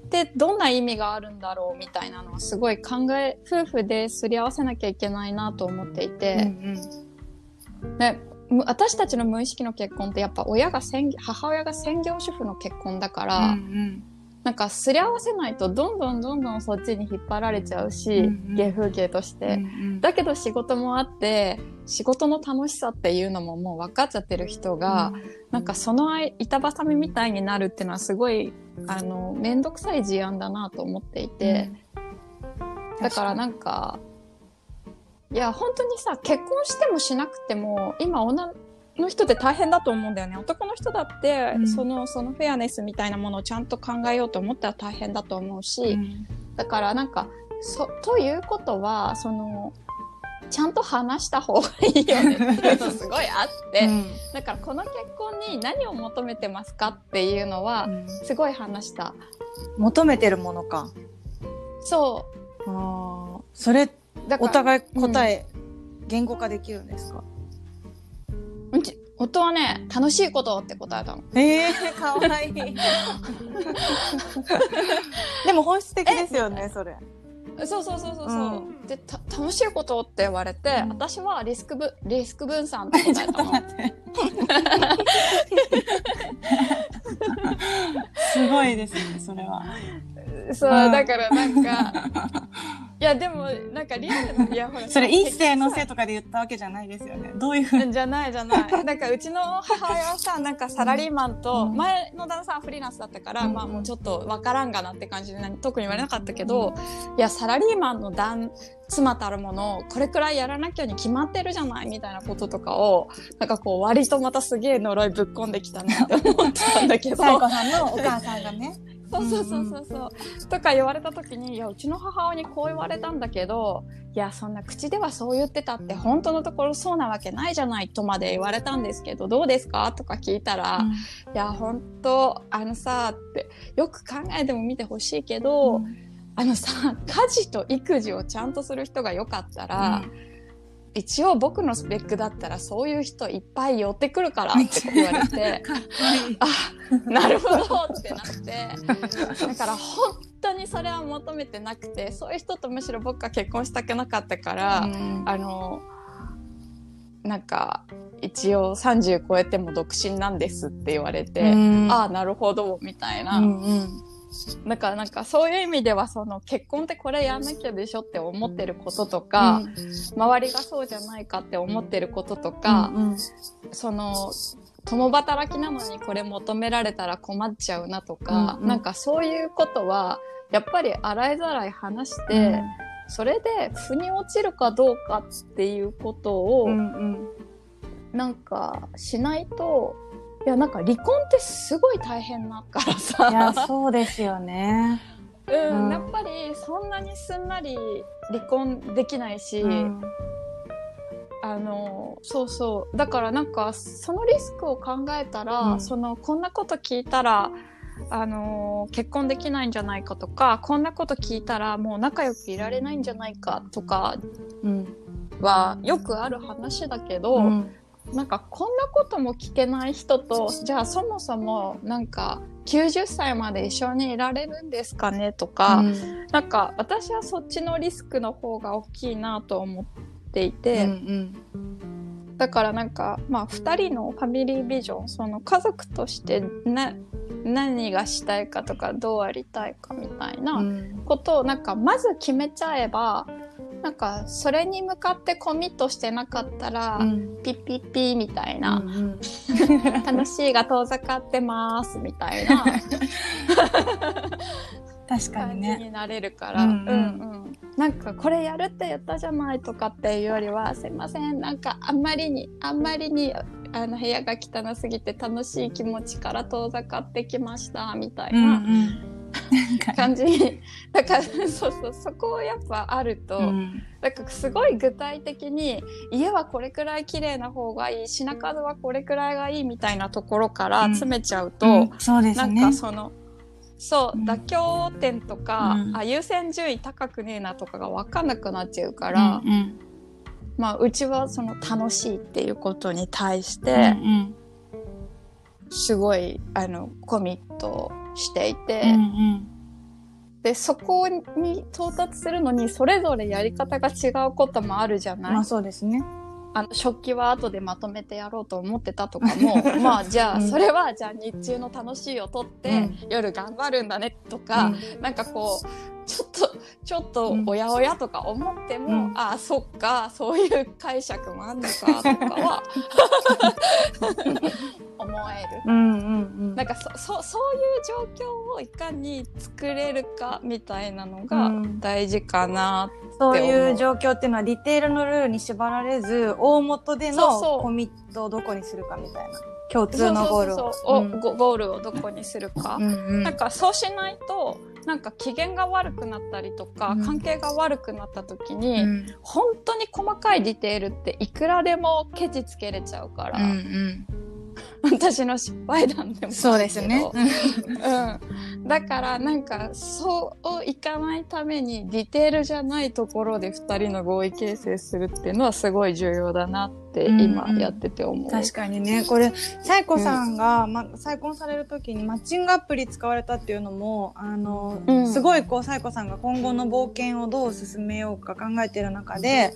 ってどんな意味があるんだろうみたいなのをすごい考え夫婦ですり合わせなきゃいけないなと思っていて、でむ私たちの無意識の結婚ってやっぱ親が専母親が専業主婦の結婚だから、なんかすり合わせないとどんどんどんどんそっちに引っ張られちゃうし、うんうん。原風景として。だけど仕事もあって仕事の楽しさっていうのももう分かっちゃってる人が、なんかその板挟みみたいになるっていうのはすごいあの面倒くさい事案だなと思っていて、だからなんかいや本当にさ結婚してもしなくても今女の人って大変だと思うんだよね。男の人だって、うん。そのそのフェアネスみたいなものをちゃんと考えようと思ったら大変だと思うし、だからなんかそということはそのちゃんと話した方がいいよね。っていうのすごいあって、だからこの結婚に何を求めてますかっていうのはすごい話した。求めてるものか。そあー。それうだからお互い答え、言語化できるんですか？うん。ち夫はね楽しいことって答えたの。えー、かわいい。*laughs* でも本質的ですよねそれ。そうそうそうそうそう、うん。でた楽しいことって言われて、うん。私はリスクぶリスク分散って答えたとの。*laughs* *laughs* すごいですねそれは。そううんだからなんかいやでもなんかリアルないやほら。それ一世のせいとかで言ったわけじゃないですよね。どういう？ふうにじゃないじゃない。なんかうちの母親はさ、なんかサラリーマンと、うん前の旦那さんはフリーランスだったから、うん。まあもうちょっとわからんがなって感じで何特に言われなかったけど、いや、サラリーマンの旦妻たるものをこれくらいやらなきゃに決まってるじゃないみたいなこととかを、なんかこう割とまたすげえ呪いぶっこんできたなって思ったんだけど。*laughs* さんのお母さんがねそうそうそうそうそう。とか言われた時に、いや、うちの母親にこう言われたんだけど、いや、そんな口ではそう言ってたって、本当のところそうなわけないじゃないとまで言われたんですけど、どうですか？とか聞いたら、いや、本当あのさ、って、よく考えても見てほしいけど、あのさ、家事と育児をちゃんとする人がよかったら、一応僕のスペックだったらそういう人いっぱい寄ってくるからって言われて、*laughs* あなるほどってなって。だから本当にそれは求めてなくてそういう人とむしろ僕は結婚したくなかったから、うん。あのなんか一応30超えても独身なんですって言われて、うん。ああなるほどみたいな、うんうんだからなんかそういう意味ではその結婚ってこれやんなきゃでしょって思ってることとか、周りがそうじゃないかって思ってることとか、うんうん。その共働きなのにこれ求められたら困っちゃうなとか、うんうん。なんかそういうことはやっぱり洗いざらい話して、それで腑に落ちるかどうかっていうことを、うんうん。なんかしないといやなんか離婚ってすごい大変だからさ。いやそうですよね。うんうん。やっぱりそんなにすんなり離婚できないし、うん。あのそうそう。だからなんかそのリスクを考えたら、うん。そのこんなこと聞いたらあの結婚できないんじゃないかとかこんなこと聞いたらもう仲良くいられないんじゃないかとかうん。はよくある話だけど、うんなんかこんなことも聞けない人とじゃあそもそもなんか90歳まで一緒にいられるんですかねとか、うん。なんか私はそっちのリスクの方が大きいなと思っていて、うんだからなんかまあ2人のファミリービジョンその家族としてな何がしたいかとかどうありたいかみたいなうん。ことをなんかまず決めちゃえばなんかそれに向かってコミットしてなかったら、うん。ピッピッピーみたいな、うん楽しいが遠ざかってますみたいな *laughs* 確か感じにね。になれるから、ううん。んうん。なんかこれやるって言ったじゃないとかっていうよりはすいません。なんかあんまりにあんまりにあの部屋が汚すぎて楽しい気持ちから遠ざかってきましたみたいうんうなん *laughs* 感じ。に、だからそうそうそこをやっぱあると、うん。なんかすごい具体的に家はこれくらい綺麗な方がいい品数はこれくらいがいいみたいなところから詰めちゃうと、うん。そうですなんね。かそのそう、うん。妥協点とか、うん。あ優先順位高くねえなとかが分かんなくなっちゃうから、うんうん。まあうちはその楽しいっていうことに対しうんてすごいあのコミットしていて、うんうん。でそこに到達するのにそれぞれやり方が違うこともあるじゃない、まあそうですね。あの食器は後でまとめてやろうと思ってたとかも *laughs* まあじゃあうん。それはじゃあ日中の楽しいをとって、うん。夜頑張るんだねとか、なんかこうちょっとちょっとうん。おやおやとか思っても、うん。ああそっかそういう解釈もあんのかとかは *laughs* 思える。うんうんうん。なんかそそそういう状況をいかに作れるかみたいなのがうん。大事かな。そういう状況っていうのはディテールのルールに縛られず大元でそうそう。のコミットをどこにするかみたいな共通のゴールを。ゴールをどこにするか。うんうん。なんかそうしないとなんか機嫌が悪くなったりとか、うん。関係が悪くなった時に、うん。本当に細かいディテールっていくらでもケチつけれちゃうから、うんうん *laughs* 私の失敗談でもそうですね。うん、だからなんかそういかないためにディテールじゃないところで2人の合意形成するっていうのはすごい重要だなって今やってて思う。確かにねこれサイコさんが、ま、再婚される時にマッチングアプリ使われたっていうのもあの、うんすごいこうサイコさんが今後の冒険をどう進めようか考えてる中で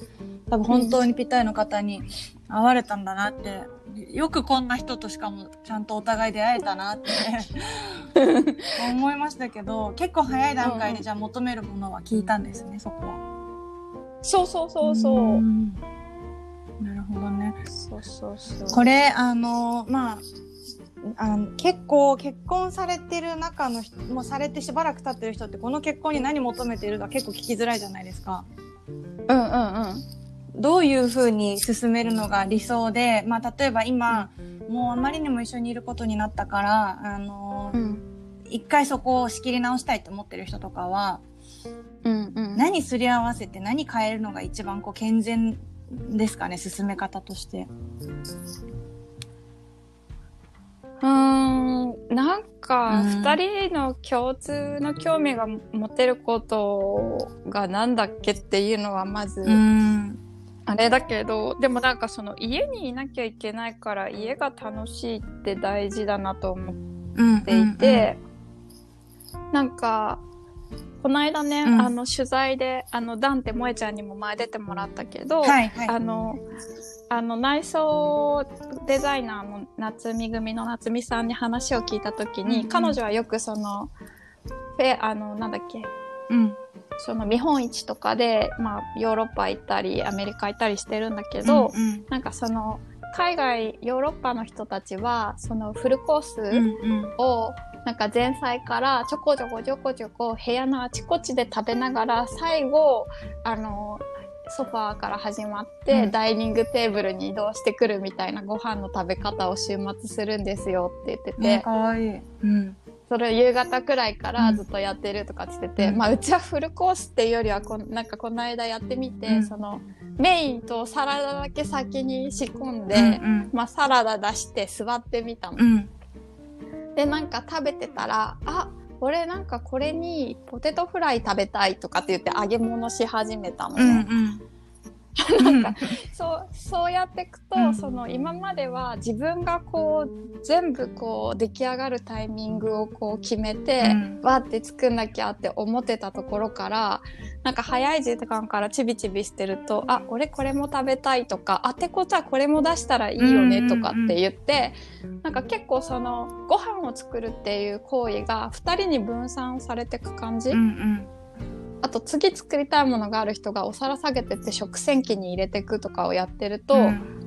多分本当にぴったりの方に会われたんだなってよくこんな人としかもちゃんとお互い出会えたなって *laughs* 思いましたけど結構早い段階でじゃあ求めるものは聞いたんですねそこは。そうそうそうそう。んなるほどね。そうそうそう。これあのまああの結構結婚されてる中の人もうされてしばらく経ってる人ってこの結婚に何求めてるか結構聞きづらいじゃないですか。うんうんうん。どういうふうに進めるのが理想で、まあ、例えば今もうあまりにも一緒にいることになったからあのうん一回そこを仕切り直したいと思ってる人とかはうんうん。何すり合わせて何変えるのが一番こう健全ですかね進め方として。うーんなんかうん2人の共通の興味が持てることがなんだっけっていうのはまずうんあれだけどでもなんかその家にいなきゃいけないから家が楽しいって大事だなと思っうんていて、なんかこの間ね、うんあの取材であのダンって萌えちゃんにも前出てもらったけど、はいはい。あのあの内装デザイナーの夏美組の夏美さんに話を聞いた時に、うんうん彼女はよくそのフェあのなんだっけうん。その見本市とかで、まあ、ヨーロッパ行ったりアメリカ行ったりしてるんだけど、うんなんかその海外ヨーロッパの人たちはそのフルコース、うんうん。をなんか前菜からちょこちょこちょこちょこ部屋のあちこちで食べながら最後あのソファーから始まって、うん。ダイニングテーブルに移動してくるみたいなご飯の食べ方を週末するんですよって言ってて、ね、かわいい。うん。それを夕方くらいからうんずっとやってるとかって言ってて、うんまあうちはフルコースっていうよりはこんなんかこの間やってみて、うんそのメインとサラダだけ先に仕込んで、うんまあサラダ出して座ってみたの。うん。でなんか食べてたらあ俺なんかこれにポテトフライ食べたいとかって言って揚げ物し始めたのうん。うね、ん。*laughs* なんかそうそうやっていくと、うん。その今までは自分がこう全部こう出来上がるタイミングをこう決めて、うん。わーって作んなきゃって思ってたところからなんか早い時間からちびちびしてるとあ俺これも食べたいとかあてことはこれも出したらいいよねとかって言って、なんか結構そのご飯を作るっていう行為が2人に分散されてく感じ、うんうん。あと次作りたいものがある人がお皿下げてって食洗機に入れてくとかをやってると、うん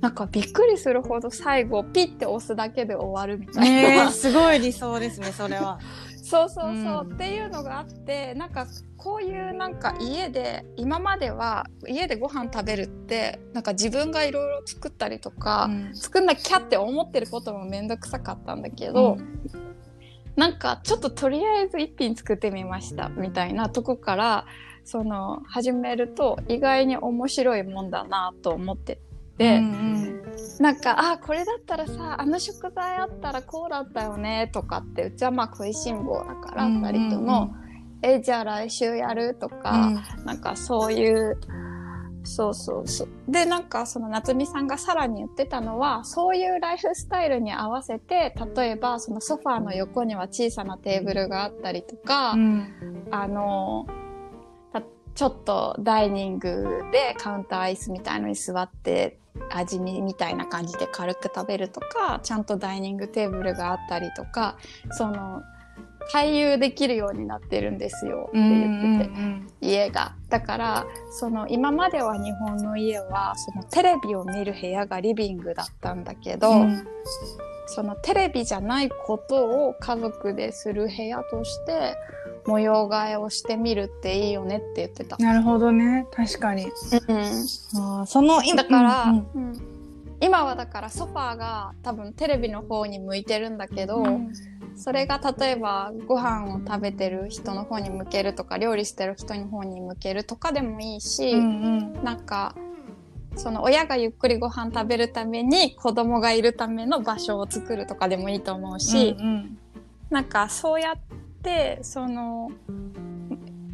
なんかびっくりするほど最後ピッて押すだけで終わるみたいな。ねえ、すごい理想ですね、それは。*laughs* そうそうそう、うんっていうのがあってなんかこういうなんか家で今までは家でご飯食べるってなんか自分がいろいろ作ったりとか、うん作んなきゃって思ってることもめんどくさかったんだけど、なんかちょっととりあえず一品作ってみましたみたいなとこからその始めると意外に面白いもんだなと思ってて。うんなんか、あ、これだったらさ、あの食材あったらこうだったよね、とかって、うちはまあ食いしん坊だから、うん二人とも、え、じゃあ来週やるとか、なんかそういう、そうそうそう。で、なんかその夏美さんがさらに言ってたのは、そういうライフスタイルに合わせて、例えばそのソファーの横には小さなテーブルがあったりとか、うんあの、たちょっとダイニングでカウンターアイスみたいのに座って味見みたいな感じで軽く食べるとか、ちゃんとダイニングテーブルがあったりとか、その、回遊できるようになってるんですよって言ってて、家が。だから、その今までは日本の家は、そのテレビを見る部屋がリビングだったんだけど、そのテレビじゃないことを家族でする部屋として模様替えをしてみるっていいよねって言ってた。なるほどね。確かに。うん、あーその今だから、うん。うん今はだからソファーが多分テレビの方に向いてるんだけど、うん。それが例えばご飯を食べてる人の方に向けるとか料理してる人の方に向けるとかでもいいし、うんうん。なんかその親がゆっくりご飯食べるために子供がいるための場所を作るとかでもいいと思うし、うんなんかそうやってその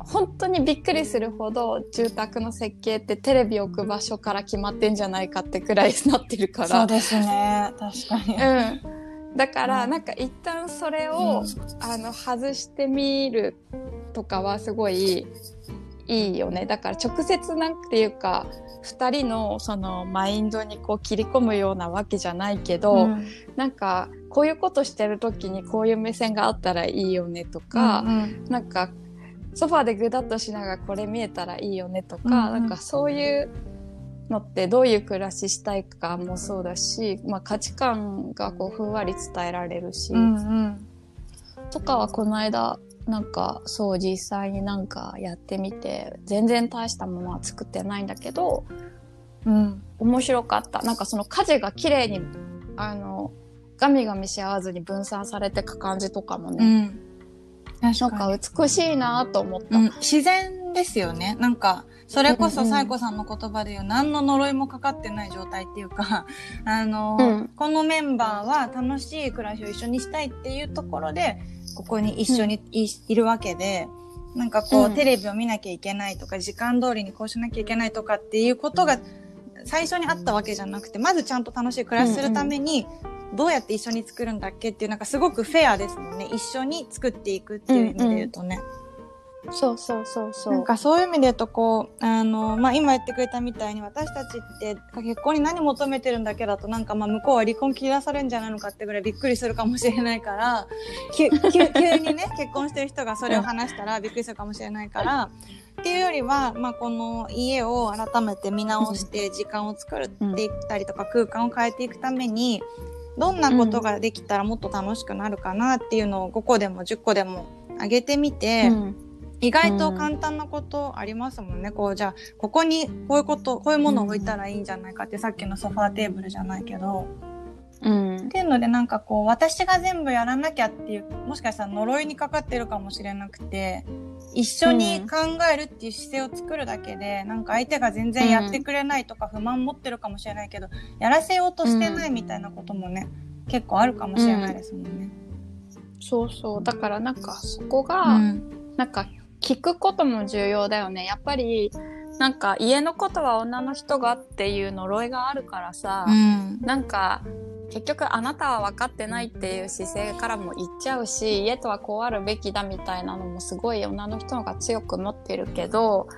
本当にびっくりするほど住宅の設計ってテレビ置く場所から決まってんじゃないかってくらいなってるから。そうですね。確かに。うん、だから、うん。なんか一旦それを、あの外してみるとかはすごいいいよね。だから直接なんていうか2人のそのマインドにこう切り込むようなわけじゃないけど、うん。なんかこういうことしてる時にこういう目線があったらいいよねとか、うん。なんかソファーでぐだっとしながらこれ見えたらいいよねとか、うんうん。なんかそういうのってどういう暮らししたいかもそうだし、まあ、価値観がこうふんわり伝えられるし、うんうんとかはこの間なんかそう実際になんかやってみて全然大したものは作ってないんだけどうん面白かった。なんかその家事が綺麗にあのガミガミし合わずに分散されてく感じとかもうね、ん。確なんか美しいなと思った。うん。自然ですよね。なんかそれこそうんうん。サイコさんの言葉で言う何の呪いもかかってない状態っていうか *laughs* あの、うん。このメンバーは楽しい暮らしを一緒にしたいっていうところでここに一緒にい,、いるわけでなんかこう、うん。テレビを見なきゃいけないとか時間通りにこうしなきゃいけないとかっていうことが最初にあったわけじゃなくてまずちゃんと楽しい暮らしするために、どうやって一緒に作るんだっけっていうなんかすごくフェアですもんね。一緒に作っていくっていう意味で言うとね。そうそうそうそなんかそういう意味で言うとこうあの、まあ、今言ってくれたみたいに私たちって結婚に何求めてるんだけだとなんかまあ向こうは離婚切らされるんじゃないのかってぐらいびっくりするかもしれないから。急急急にね結婚してる人がそれを話したらびっくりするかもしれないから。っていうよりは、まあ、この家を改めて見直して時間を作っていったりとか空間を変えていくためにどんなことができたらもっと楽しくなるかなっていうのを5個でも10個でも上げてみて。うん。意外と簡単なことありますもんね、こうじゃあここにこういうことこういうものを置いたらいいんじゃないかって、さっきのソファーテーブルじゃないけどうん。っていうのでなんかこう私が全部やらなきゃっていうもしかしたら呪いにかかってるかもしれなくて一緒に考えるっていう姿勢を作るだけで、なんか相手が全然やってくれないとか不満持ってるかもしれないけど、やらせようとしてないみたいなこともね、結構あるかもしれないですもんね。そうそう。だからなんかそこうが、ん。なんか聞くことも重要だよね。やっぱりなんか家のことは女の人がっていう呪いがあるからさ、うん。なんか結局あなたは分かってないっていう姿勢からも言っちゃうし家とはこうあるべきだみたいなのもすごい女の人の方が強く持ってるけど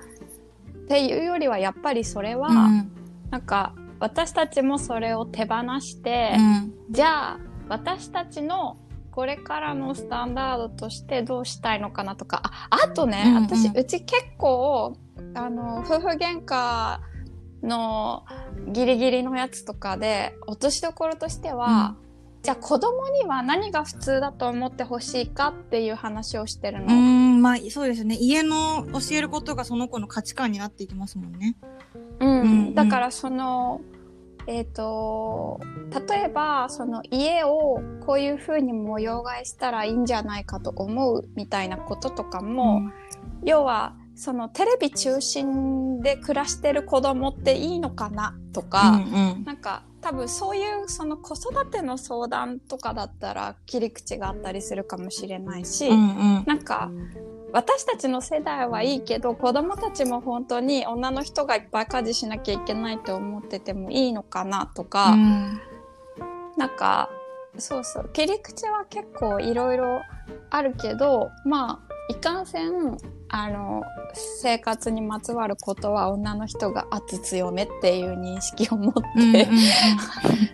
っていうよりはやっぱりそれは、うん。なんか私たちもそれを手放して、うん。じゃあ私たちのこれからのスタンダードとしてどうしたいのかなとかああとね、うんうん。私うち結構あの夫婦喧嘩のギリギリのやつとかで落としどころとしては、じゃあ子供には何が普通だと思ってほしいかっていう話をしてるうの。んまあそうですね。家の教えることがその子の価値観になっていきますもんね。うん。うんうん。だからそのえっ、と例えばその家をこういう風に模様替えしたらいいんじゃないかと思うみたいなこととかも、要はそのテレビ中心で暮らしてる子供っていいのかなとか、うんなんか多分そういうその子育ての相談とかだったら切り口があったりするかもしれないし、うんうん。なんか私たちの世代はいいけど子供たちも本当に女の人がいっぱい家事しなきゃいけないと思っててもいいのかなとか、うん。なんかそうそう切り口は結構いろいろあるけどまあいかんせんあの生活にまつわることは女の人が圧強めっていう認識を持って、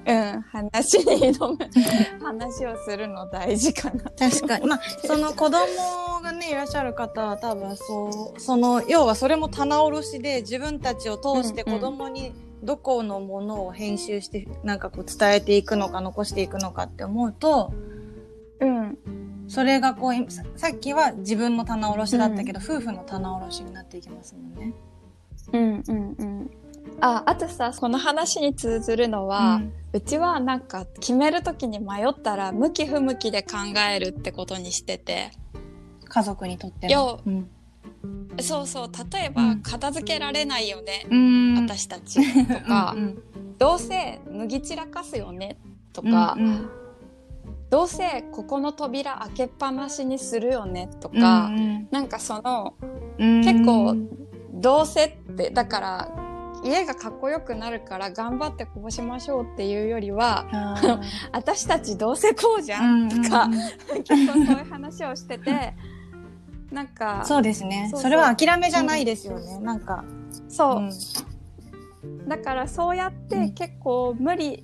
うん *laughs* 話に挑む *laughs* 話をするの大事かな。確かに。まあその子供がねいらっしゃる方は多分そうその要はそれも棚卸しで自分たちを通して子供にどこのものを編集してなんかこう伝えていくのか残していくのかって思うとうんそれがこうささっきは自分の棚卸しだったけど、夫婦の棚卸しになっていきますもんね。うんうんうん。ああとさこの話に通ずるのは、うちはなんか決める時に迷ったら向き不向きで考えるってことにしてて。家族にとってよも。うん。そうそう。例えばうん。片付けられないよね、うん。私たちとか、うんどうせ脱ぎ散らかすよね。とか、うんどうせここの扉開けっぱなしにするよねとうんか、うん。なんかそのうん。結構どうせってだから家がかっこよくなるから頑張ってこうしましょうっていうよりは *laughs* 私たちどうせこうじゃうんんとか、うん結構そういう話をしててなんかそうですね。それは諦めじゃないですよね、なんか、そう、うん。だからそうやってうん結構無理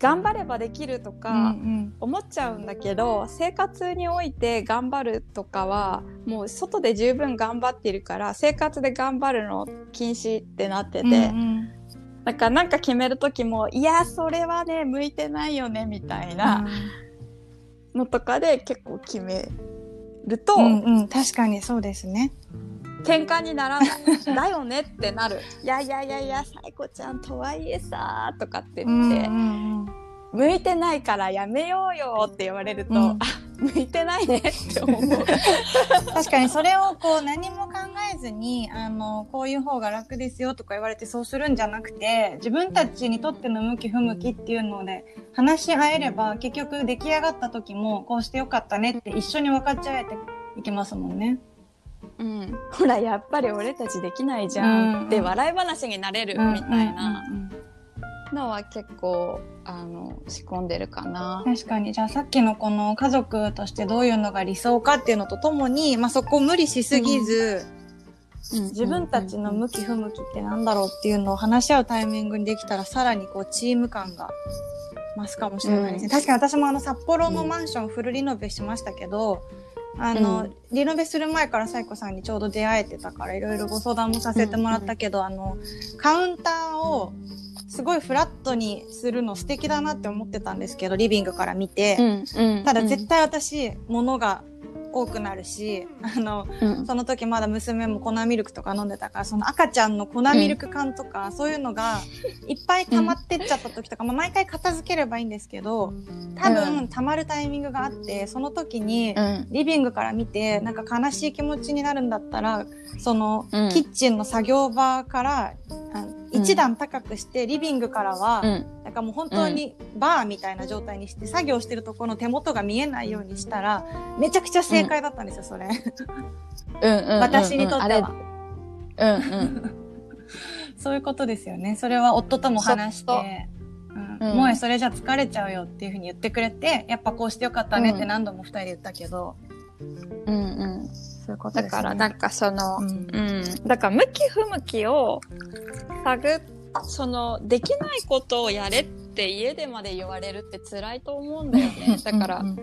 頑張ればできるとうんか思っちゃうんだけど、生活において頑張るとかはもう外で十分頑張ってるから生活で頑張るの禁止ってなってて、うんうん。だからなんか決める時もいやそれはね向いてないよねみたいなのとかで結構決めると、うんうん、確かにそうですね。喧嘩にならない。だよねってなる。*laughs* いやいやいやいやさいこちゃんとはいえさとかって言って、ん向いてないからやめようよって言われると、うん。あ向いてないねって思う。*laughs* 確かにそれをこう何も考えずにあのこういう方が楽ですよとか言われてそうするんじゃなくて自分たちにとっての向き不向きっていうので話し合えれば結局出来上がった時もこうしてよかったねって一緒に分かっちゃえていきますもんね。うん、ほらやっぱり俺たちできないじゃんって笑い話になれるみたいな。うんうんうんのは結構あの仕込んでるかな。確かにじゃあさっきのこの家族としてどういうのが理想かっていうのとともに、まあ、そこを無理しすぎず、自分たちの向き不向きってなんだろうっていうのを話し合うタイミングにできたらさらにこうチーム感が増すかもしれないですね。うん確かに私もあの札幌のマンションフルリノベしましたけど、あの、うん。リノベする前からサイコさんにちょうど出会えてたからいろいろご相談もさせてもらったけど、あのカウンターをすごいフラットにするの素敵だなって思ってたんですけどリビングから見て、うんうん。ただ絶対私物が多くなるしあのうん。その時まだ娘も粉ミルクとか飲んでたからその赤ちゃんの粉ミルク缶とか、そういうのがいっぱい溜まってっちゃった時とか、まあ、毎回片付ければいいんですけど多う分溜まるタイミングがあってその時にうん。リビングから見てなんか悲しい気持ちになるんだったらそのうん。キッチンの作業場からあ一段高くしてリビングからは、うん。なんかもう本当にバーみたいな状態にして作業してるところの手元が見えないようにしたらめちゃくちゃ正解だったんですよ、それ。うんうん私にとっては。うんうん。*laughs* そういうことですよね。それは夫とも話して、もうそれじゃ疲れちゃうよっていうふうに言ってくれて、やっぱこうしてよかったねってうん。何度も二人で言ったけど、うんうんそういうことね。からなんかその、ううん。ん、だから向き不向きを探っそのできないことをやれって家でまで言われるって辛いと思うんだよね。*laughs* だから、うん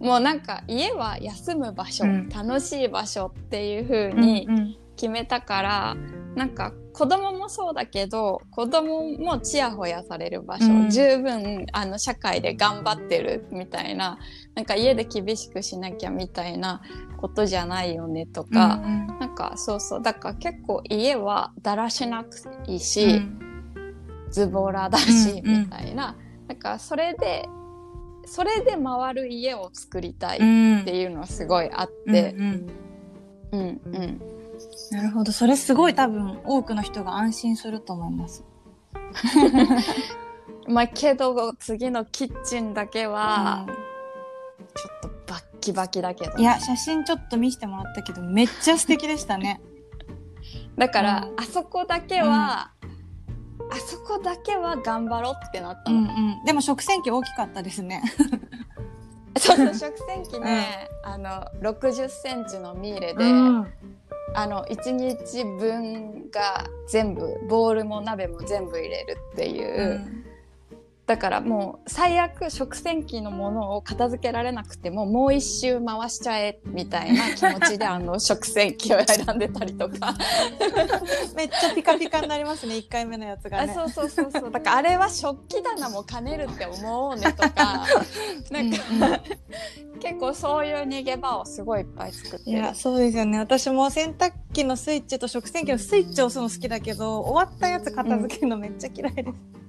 もうなんか家は休む場所、うん楽しい場所っていう風うんにうん。決めたから、なんか子供もそうだけど子供もちやほやされる場所、うん。十分あの社会で頑張ってるみたいななんか家で厳しくしなきゃみたいなことじゃないよねとか、うんなんかそうそうだから結構家はだらしなくていいし、うん。ズボラだし、うんうんみたいななんかそれでそれで回る家を作りたいっうん。ていうのはすごいあって、うんうん。うんうん。なるほど。それすごい多分多くの人が安心すると思います。*laughs* まあけど次のキッチンだけはうんちょっとバッキバキだけどいや、写真ちょっと見せてもらったけど、めっちゃ素敵でしたね。*laughs* だから、うんあそこだけは、あそこだけは頑張ろうってなったの、うんうん。でも食洗機大きかったですね。*laughs* そうそう食洗機ね、あの60センチのミーレで、うんあの1日分が全部ボウルも鍋も全部入れるっていう、だからもう最悪食洗機のものを片付けられなくてももう一周回しちゃえみたいな気持ちであの食洗機を選んでたりとか、*laughs* めっちゃピカピカになりますね、1回目のやつがね。あそうそうそうそうだからあれは食器棚も兼ねるって思うねとかなんか、結構そういう逃げ場をすごいいっぱい作ってるいや、そうですよね。私も洗濯機のスイッチと食洗機のスイッチを押すの好きだけど、終わったやつ片付けるのめっちゃ嫌いです。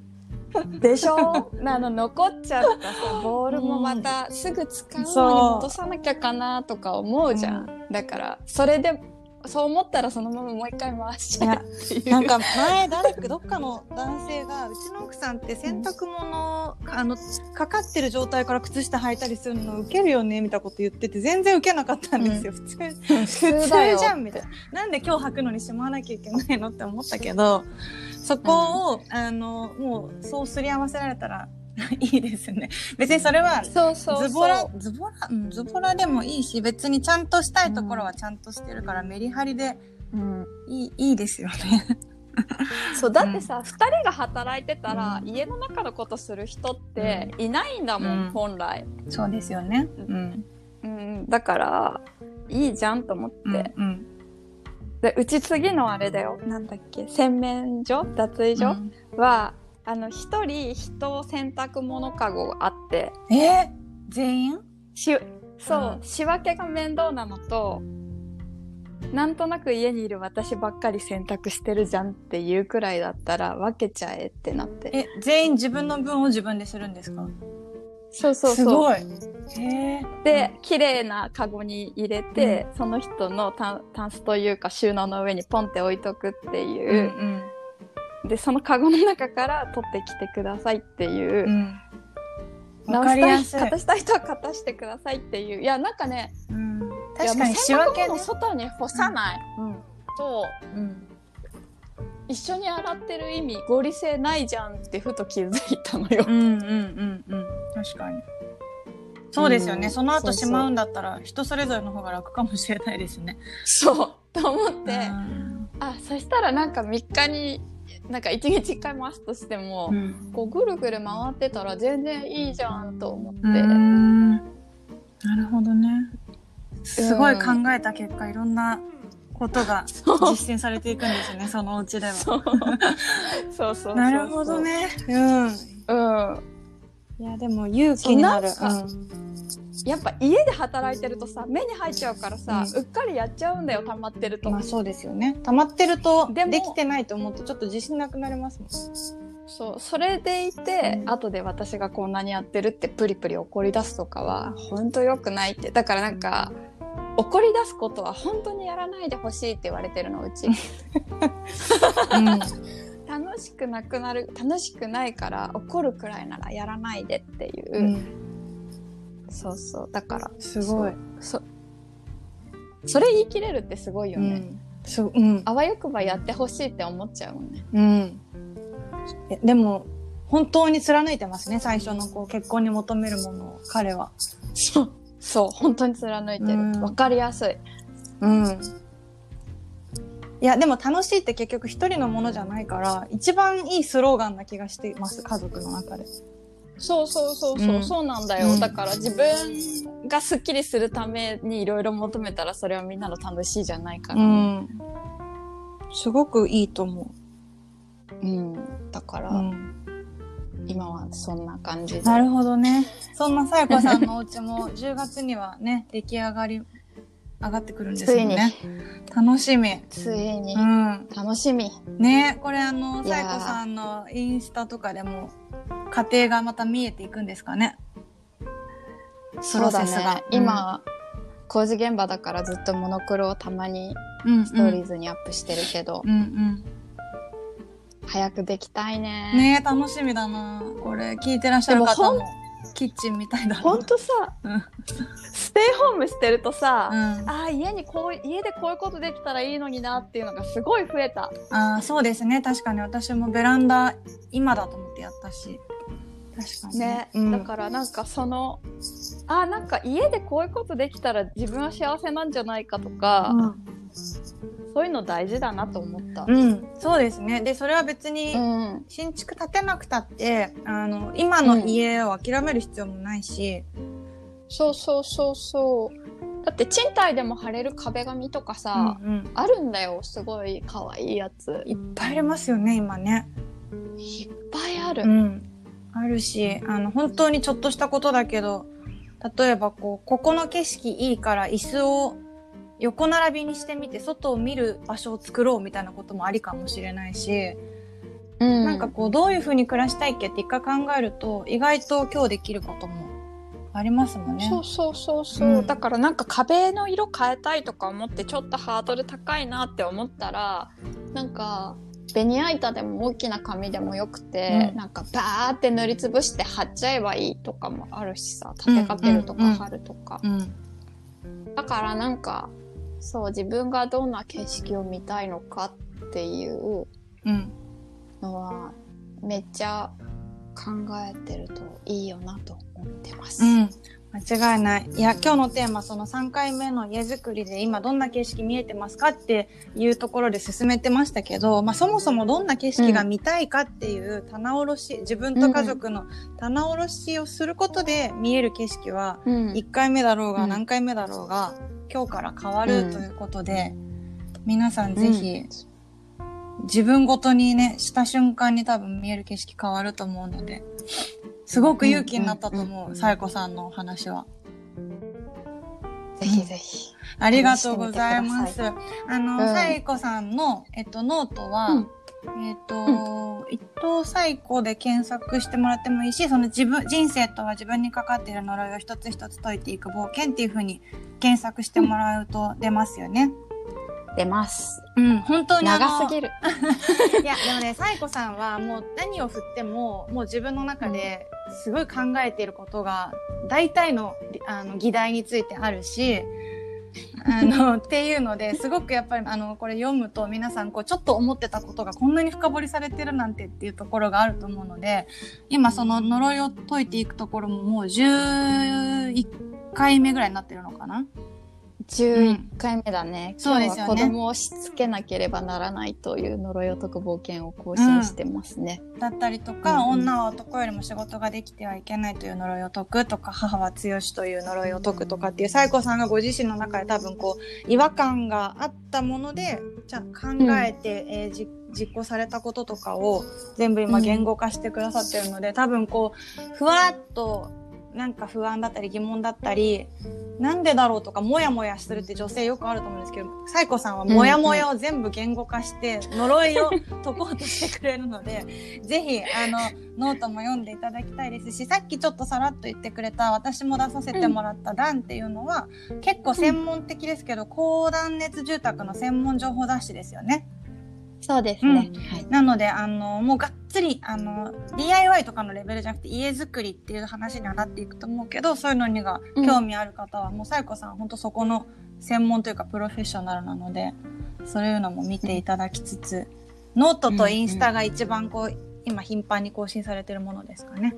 でしょ？あの残っちゃったさボールもまたすぐ使うのに戻さなきゃかなとか思うじゃん、だからそれでそう思ったらそのままもう一回回しちゃう。なんか前誰かどっかの男性がうちの奥さんって洗濯物あのかかってる状態から靴下履いたりするの受けるよねみたいなこと言ってて全然受けなかったんですよ、普通普普通だよじゃんみたいな。なんで今日履くのにしまわなきゃいけないのって思ったけどそこを、あのもうそうすり合わせられたら *laughs* いいですね。別にそれはそうそうそう。ズボラズボラ、うん、ズボラでもいいし別にちゃんとしたいところはちゃんとしてるから、メリハリでうん。いいいいですよね。*laughs* そうだってさ、二人が働いてたら、うん。家の中のことする人っていないんだもん、うん。本来、そうですよね。うん。うん、だからいいじゃんと思って、うん。でうち次のあれだよ。なんだっけ？洗面所？脱衣所、はあの一人一洗濯物かごがあって。え？ー全員？しそう、うん。仕分けが面倒なのとなんとなく家にいる私ばっかり洗濯してるじゃんっていうくらいだったら分けちゃえってなって。え、全員自分の分を自分でするんですか？そうそうそうすごい。で綺麗なカゴに入れて、その人のタンタンスというか収納の上にポンって置いとくってうんいう、でそのカゴの中から取ってきてくださいっていう、うん。わ直したい。片したい人は片してくださいっていういやなんかねうん確かに仕分けねもう洗濯物。外に干さない、うん。とうん。一緒に洗ってる意味合理性ないじゃんってふと気づいたのよ。う。んうんうんうん。確かに。そうですよね、うん。その後しまうんだったら人それぞれの方が楽かもしれないですね。そう。と思って、うん。あそしたらなんか3日になんか1日1回回すとしても、うん。こうぐるぐる回ってたら全然いいじゃんと思って。うん。なるほどね。すごい考えた結果、いろんなことが *laughs* 実践されていくんですね、そのお家では。そうそうなるほど。ね。うん。うん。いや、でも勇気になる。なやっぱ家で働いてるとさ目に入っちゃうからさ、ううっかりやっちゃうんだよ溜まってると。まあそうですよね。溜まってると、でもできてないと思うとちょっと自信なくなりますもん。そうそれでいて、うん後で私がこんなにやってるってプリプリ怒り出すとかは本当良くないってだからなんか怒り出すことは本当にやらないでほしいって言われてるのうちうん。*laughs* 楽しくなくなる楽しくないから怒るくらいならやらないでっていう、うんそうそうだからすごい。そそれ言い切れるってすごいよね、うん。そう、うん。あわよくばやってほしいって思っちゃうもんねうん。えでも、本当に貫いてますね、最初のこう結婚に求めるものを、彼は。そうそう本当に貫いてる。うん。わかりやすい。うん。いや、でも楽しいって結局一人のものじゃないから、一番いいスローガンな気がしてます、家族の中で。そうそうそうそう、うん。そうなんだよ、うん。だから自分がすっきりするためにいろいろ求めたらそれはみんなの楽しいじゃないかうら、ん。すごくいいと思う。ん。だから。今はそんな感じでなるほどね。そんなさやこさんのお家も10月にはね、出来上がり、上がってくるんですよね。楽しみ。ついにうん。楽しみ、ねこれあの、さやこさんのインスタとかでも、家庭がまた見えていくんですかね。プロセスが。ね今、工事現場だからずっとモノクロをたまにうん、うん、ストーリーズにアップしてるけど、うんうん。早くできたいね。ね楽しみだな。これ聞いてらっしゃる方でもキッチンみたいだな。ほんとさ、うん。ステイホームしてるとさ、うん、あー家にこう家でこういうことできたらいいのになっていうのがすごい増えた。あーそうですね。確かに。私もベランダ今だと思ってやったし。確かにね、うん、だからなんかそのあなんか家でこういうことできたら自分は幸せなんじゃないかとか、そういうの大事だなと思った。うん、うん、そうですねでそれは別にうん新築建てなくたってあの今の家を諦める必要もないし、そうそうそうそう。だって賃貸でも貼れる壁紙とかさ、うんうんあるんだよすごい可愛いやつ。いっぱいありますよね今ねいっぱいある。うん、あるしあの本当にちょっとしたことだけど例えばこうここの景色いいから椅子を横並びにしてみて外を見る場所を作ろうみたいなこともありかもしれないし、うん。なんかこうどういう風に暮らしたいっけって一回考えると意外と今日できることもありますもんね。そうそうそうそう、うん。だからなんか壁の色変えたいとか思ってちょっとハードル高いなって思ったらなんかベニヤ板でも大きな紙でもよくて、うん。なんかバーって塗りつぶして貼っちゃえばいいとかもあるしさ立てかけるとか貼るとか、うんだからなんかそう自分がどんな景色を見たいのかっていうのはめっちゃ考えてるといいよなと思ってます。うん間違いない。いや、今日のテーマ、その3回目の家づくりで今どんな景色見えてますかっていうところで進めてましたけど、まあそもそもどんな景色が見たいかっていう棚卸し、自分と家族の棚卸しをすることで見える景色は、うん。1回目だろうがうん。何回目だろうが、今日から変わるうんということで、皆さんぜひ、自分ごとにね、した瞬間に多分見える景色変わると思うので、すごく勇気になったと思う、さやこさんのお話は。ぜひぜひ。ありがとうございます。あの、うんさいこさんの、えっと、ノートは、うんえっと、伊藤さいこで検索してもらってもいいし、その自分、人生とは自分にかかっている呪いを一つ一つ解いていく冒険っていう風に検索してもらうと出ますよね。出ます。うん、本当に長すぎる。*laughs* いや、でもね、サイコさんはもう何を振っても、もう自分の中ですごい考えていることが、大体のあの議題についてあるし、あの、*laughs* っていうので、すごくやっぱり、あの、これ読むと皆さん、こう、ちょっと思ってたことがこんなに深掘りされてるなんてっていうところがあると思うので、今その呪いを解いていくところももう11回目ぐらいになってるのかな11回目だね、そうですよね。今日は子供をしつけなければならないという呪いを解く冒険を更新してますね。だったりとか、うんうん。女は男よりも仕事ができてはいけないという呪いを解くとか、母は強しという呪いを解くとかっていう、サイコさんがご自身の中で多分こう、違和感があったもので、じゃあ考えて、えーじ実行されたこととかを全部今言語化してくださってるので、多分こう、ふわっとなんか不安だったり疑問だったり、なんでだろうとか、もやもやするって女性よくあると思うんですけど、サイコさんはもやもやを全部言語化して、呪いを解こうとしてくれるので、*laughs* ぜひ、あの、ノートも読んでいただきたいですし、さっきちょっとさらっと言ってくれた、私も出させてもらっただんっていうのは、結構専門的ですけど、高断熱住宅の専門情報雑誌ですよね。そうですね。はいなので、あの、もうがっつり、あの、DIY とかのレベルじゃなくて家づくりっていう話にはなっていくと思うけど、そういうのにがうん興味ある方は、もうサイコさん本当そこの専門というかプロフェッショナルなので、そういうのも見ていただきつつ、ノートとインスタが一番こう、今頻繁に更新されてるものですかね。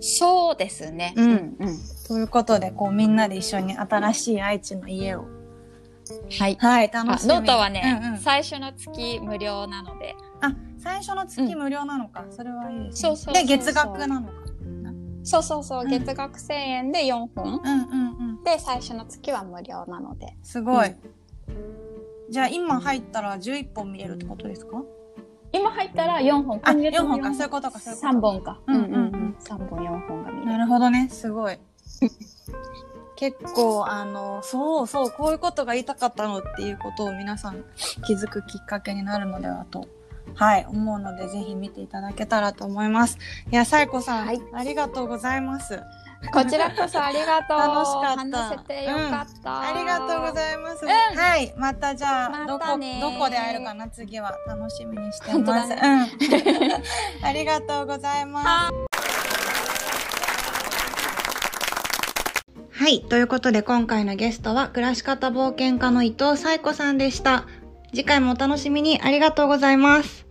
そうですね。うんうんということで、こうみんなで一緒に新しい愛知の家を。はい。はい、あ、楽しみに。ノートはね、うんうん最初の月無料なので、あ、最初の月無料なのか。それはいいですね。そうそうそうそうで、月額なのか。そうそうそう、うん月額1000円で4本。うんうんうん。で、最初の月は無料なので。すごい。うんじゃあ今入ったら11本見れるってことですか？今入ったら4本。あ、今月4本か、そういうことか、そういうこと。3本か。ううんうんうんんうんうん。3本、4本が見れなる。るほどね、すごい。結構、あの、そうそう、こういうことが言いたかったのっていうことを皆さん気づくきっかけになるのではと、はい、思うので、ぜひ見ていただけたらと思います。いや、さいこさん、はいありがとうございます。こちらこそありがとう。楽しかった話せてよかった。ありがとうございます。うんはい。またじゃあ、まどこ、どこで会えるかな、次は楽しみにしてます。だねうん。*laughs* ありがとうございます。はい。ということで、今回のゲストは、暮らし方冒険家の伊藤彩子さんでした。次回もお楽しみにありがとうございます。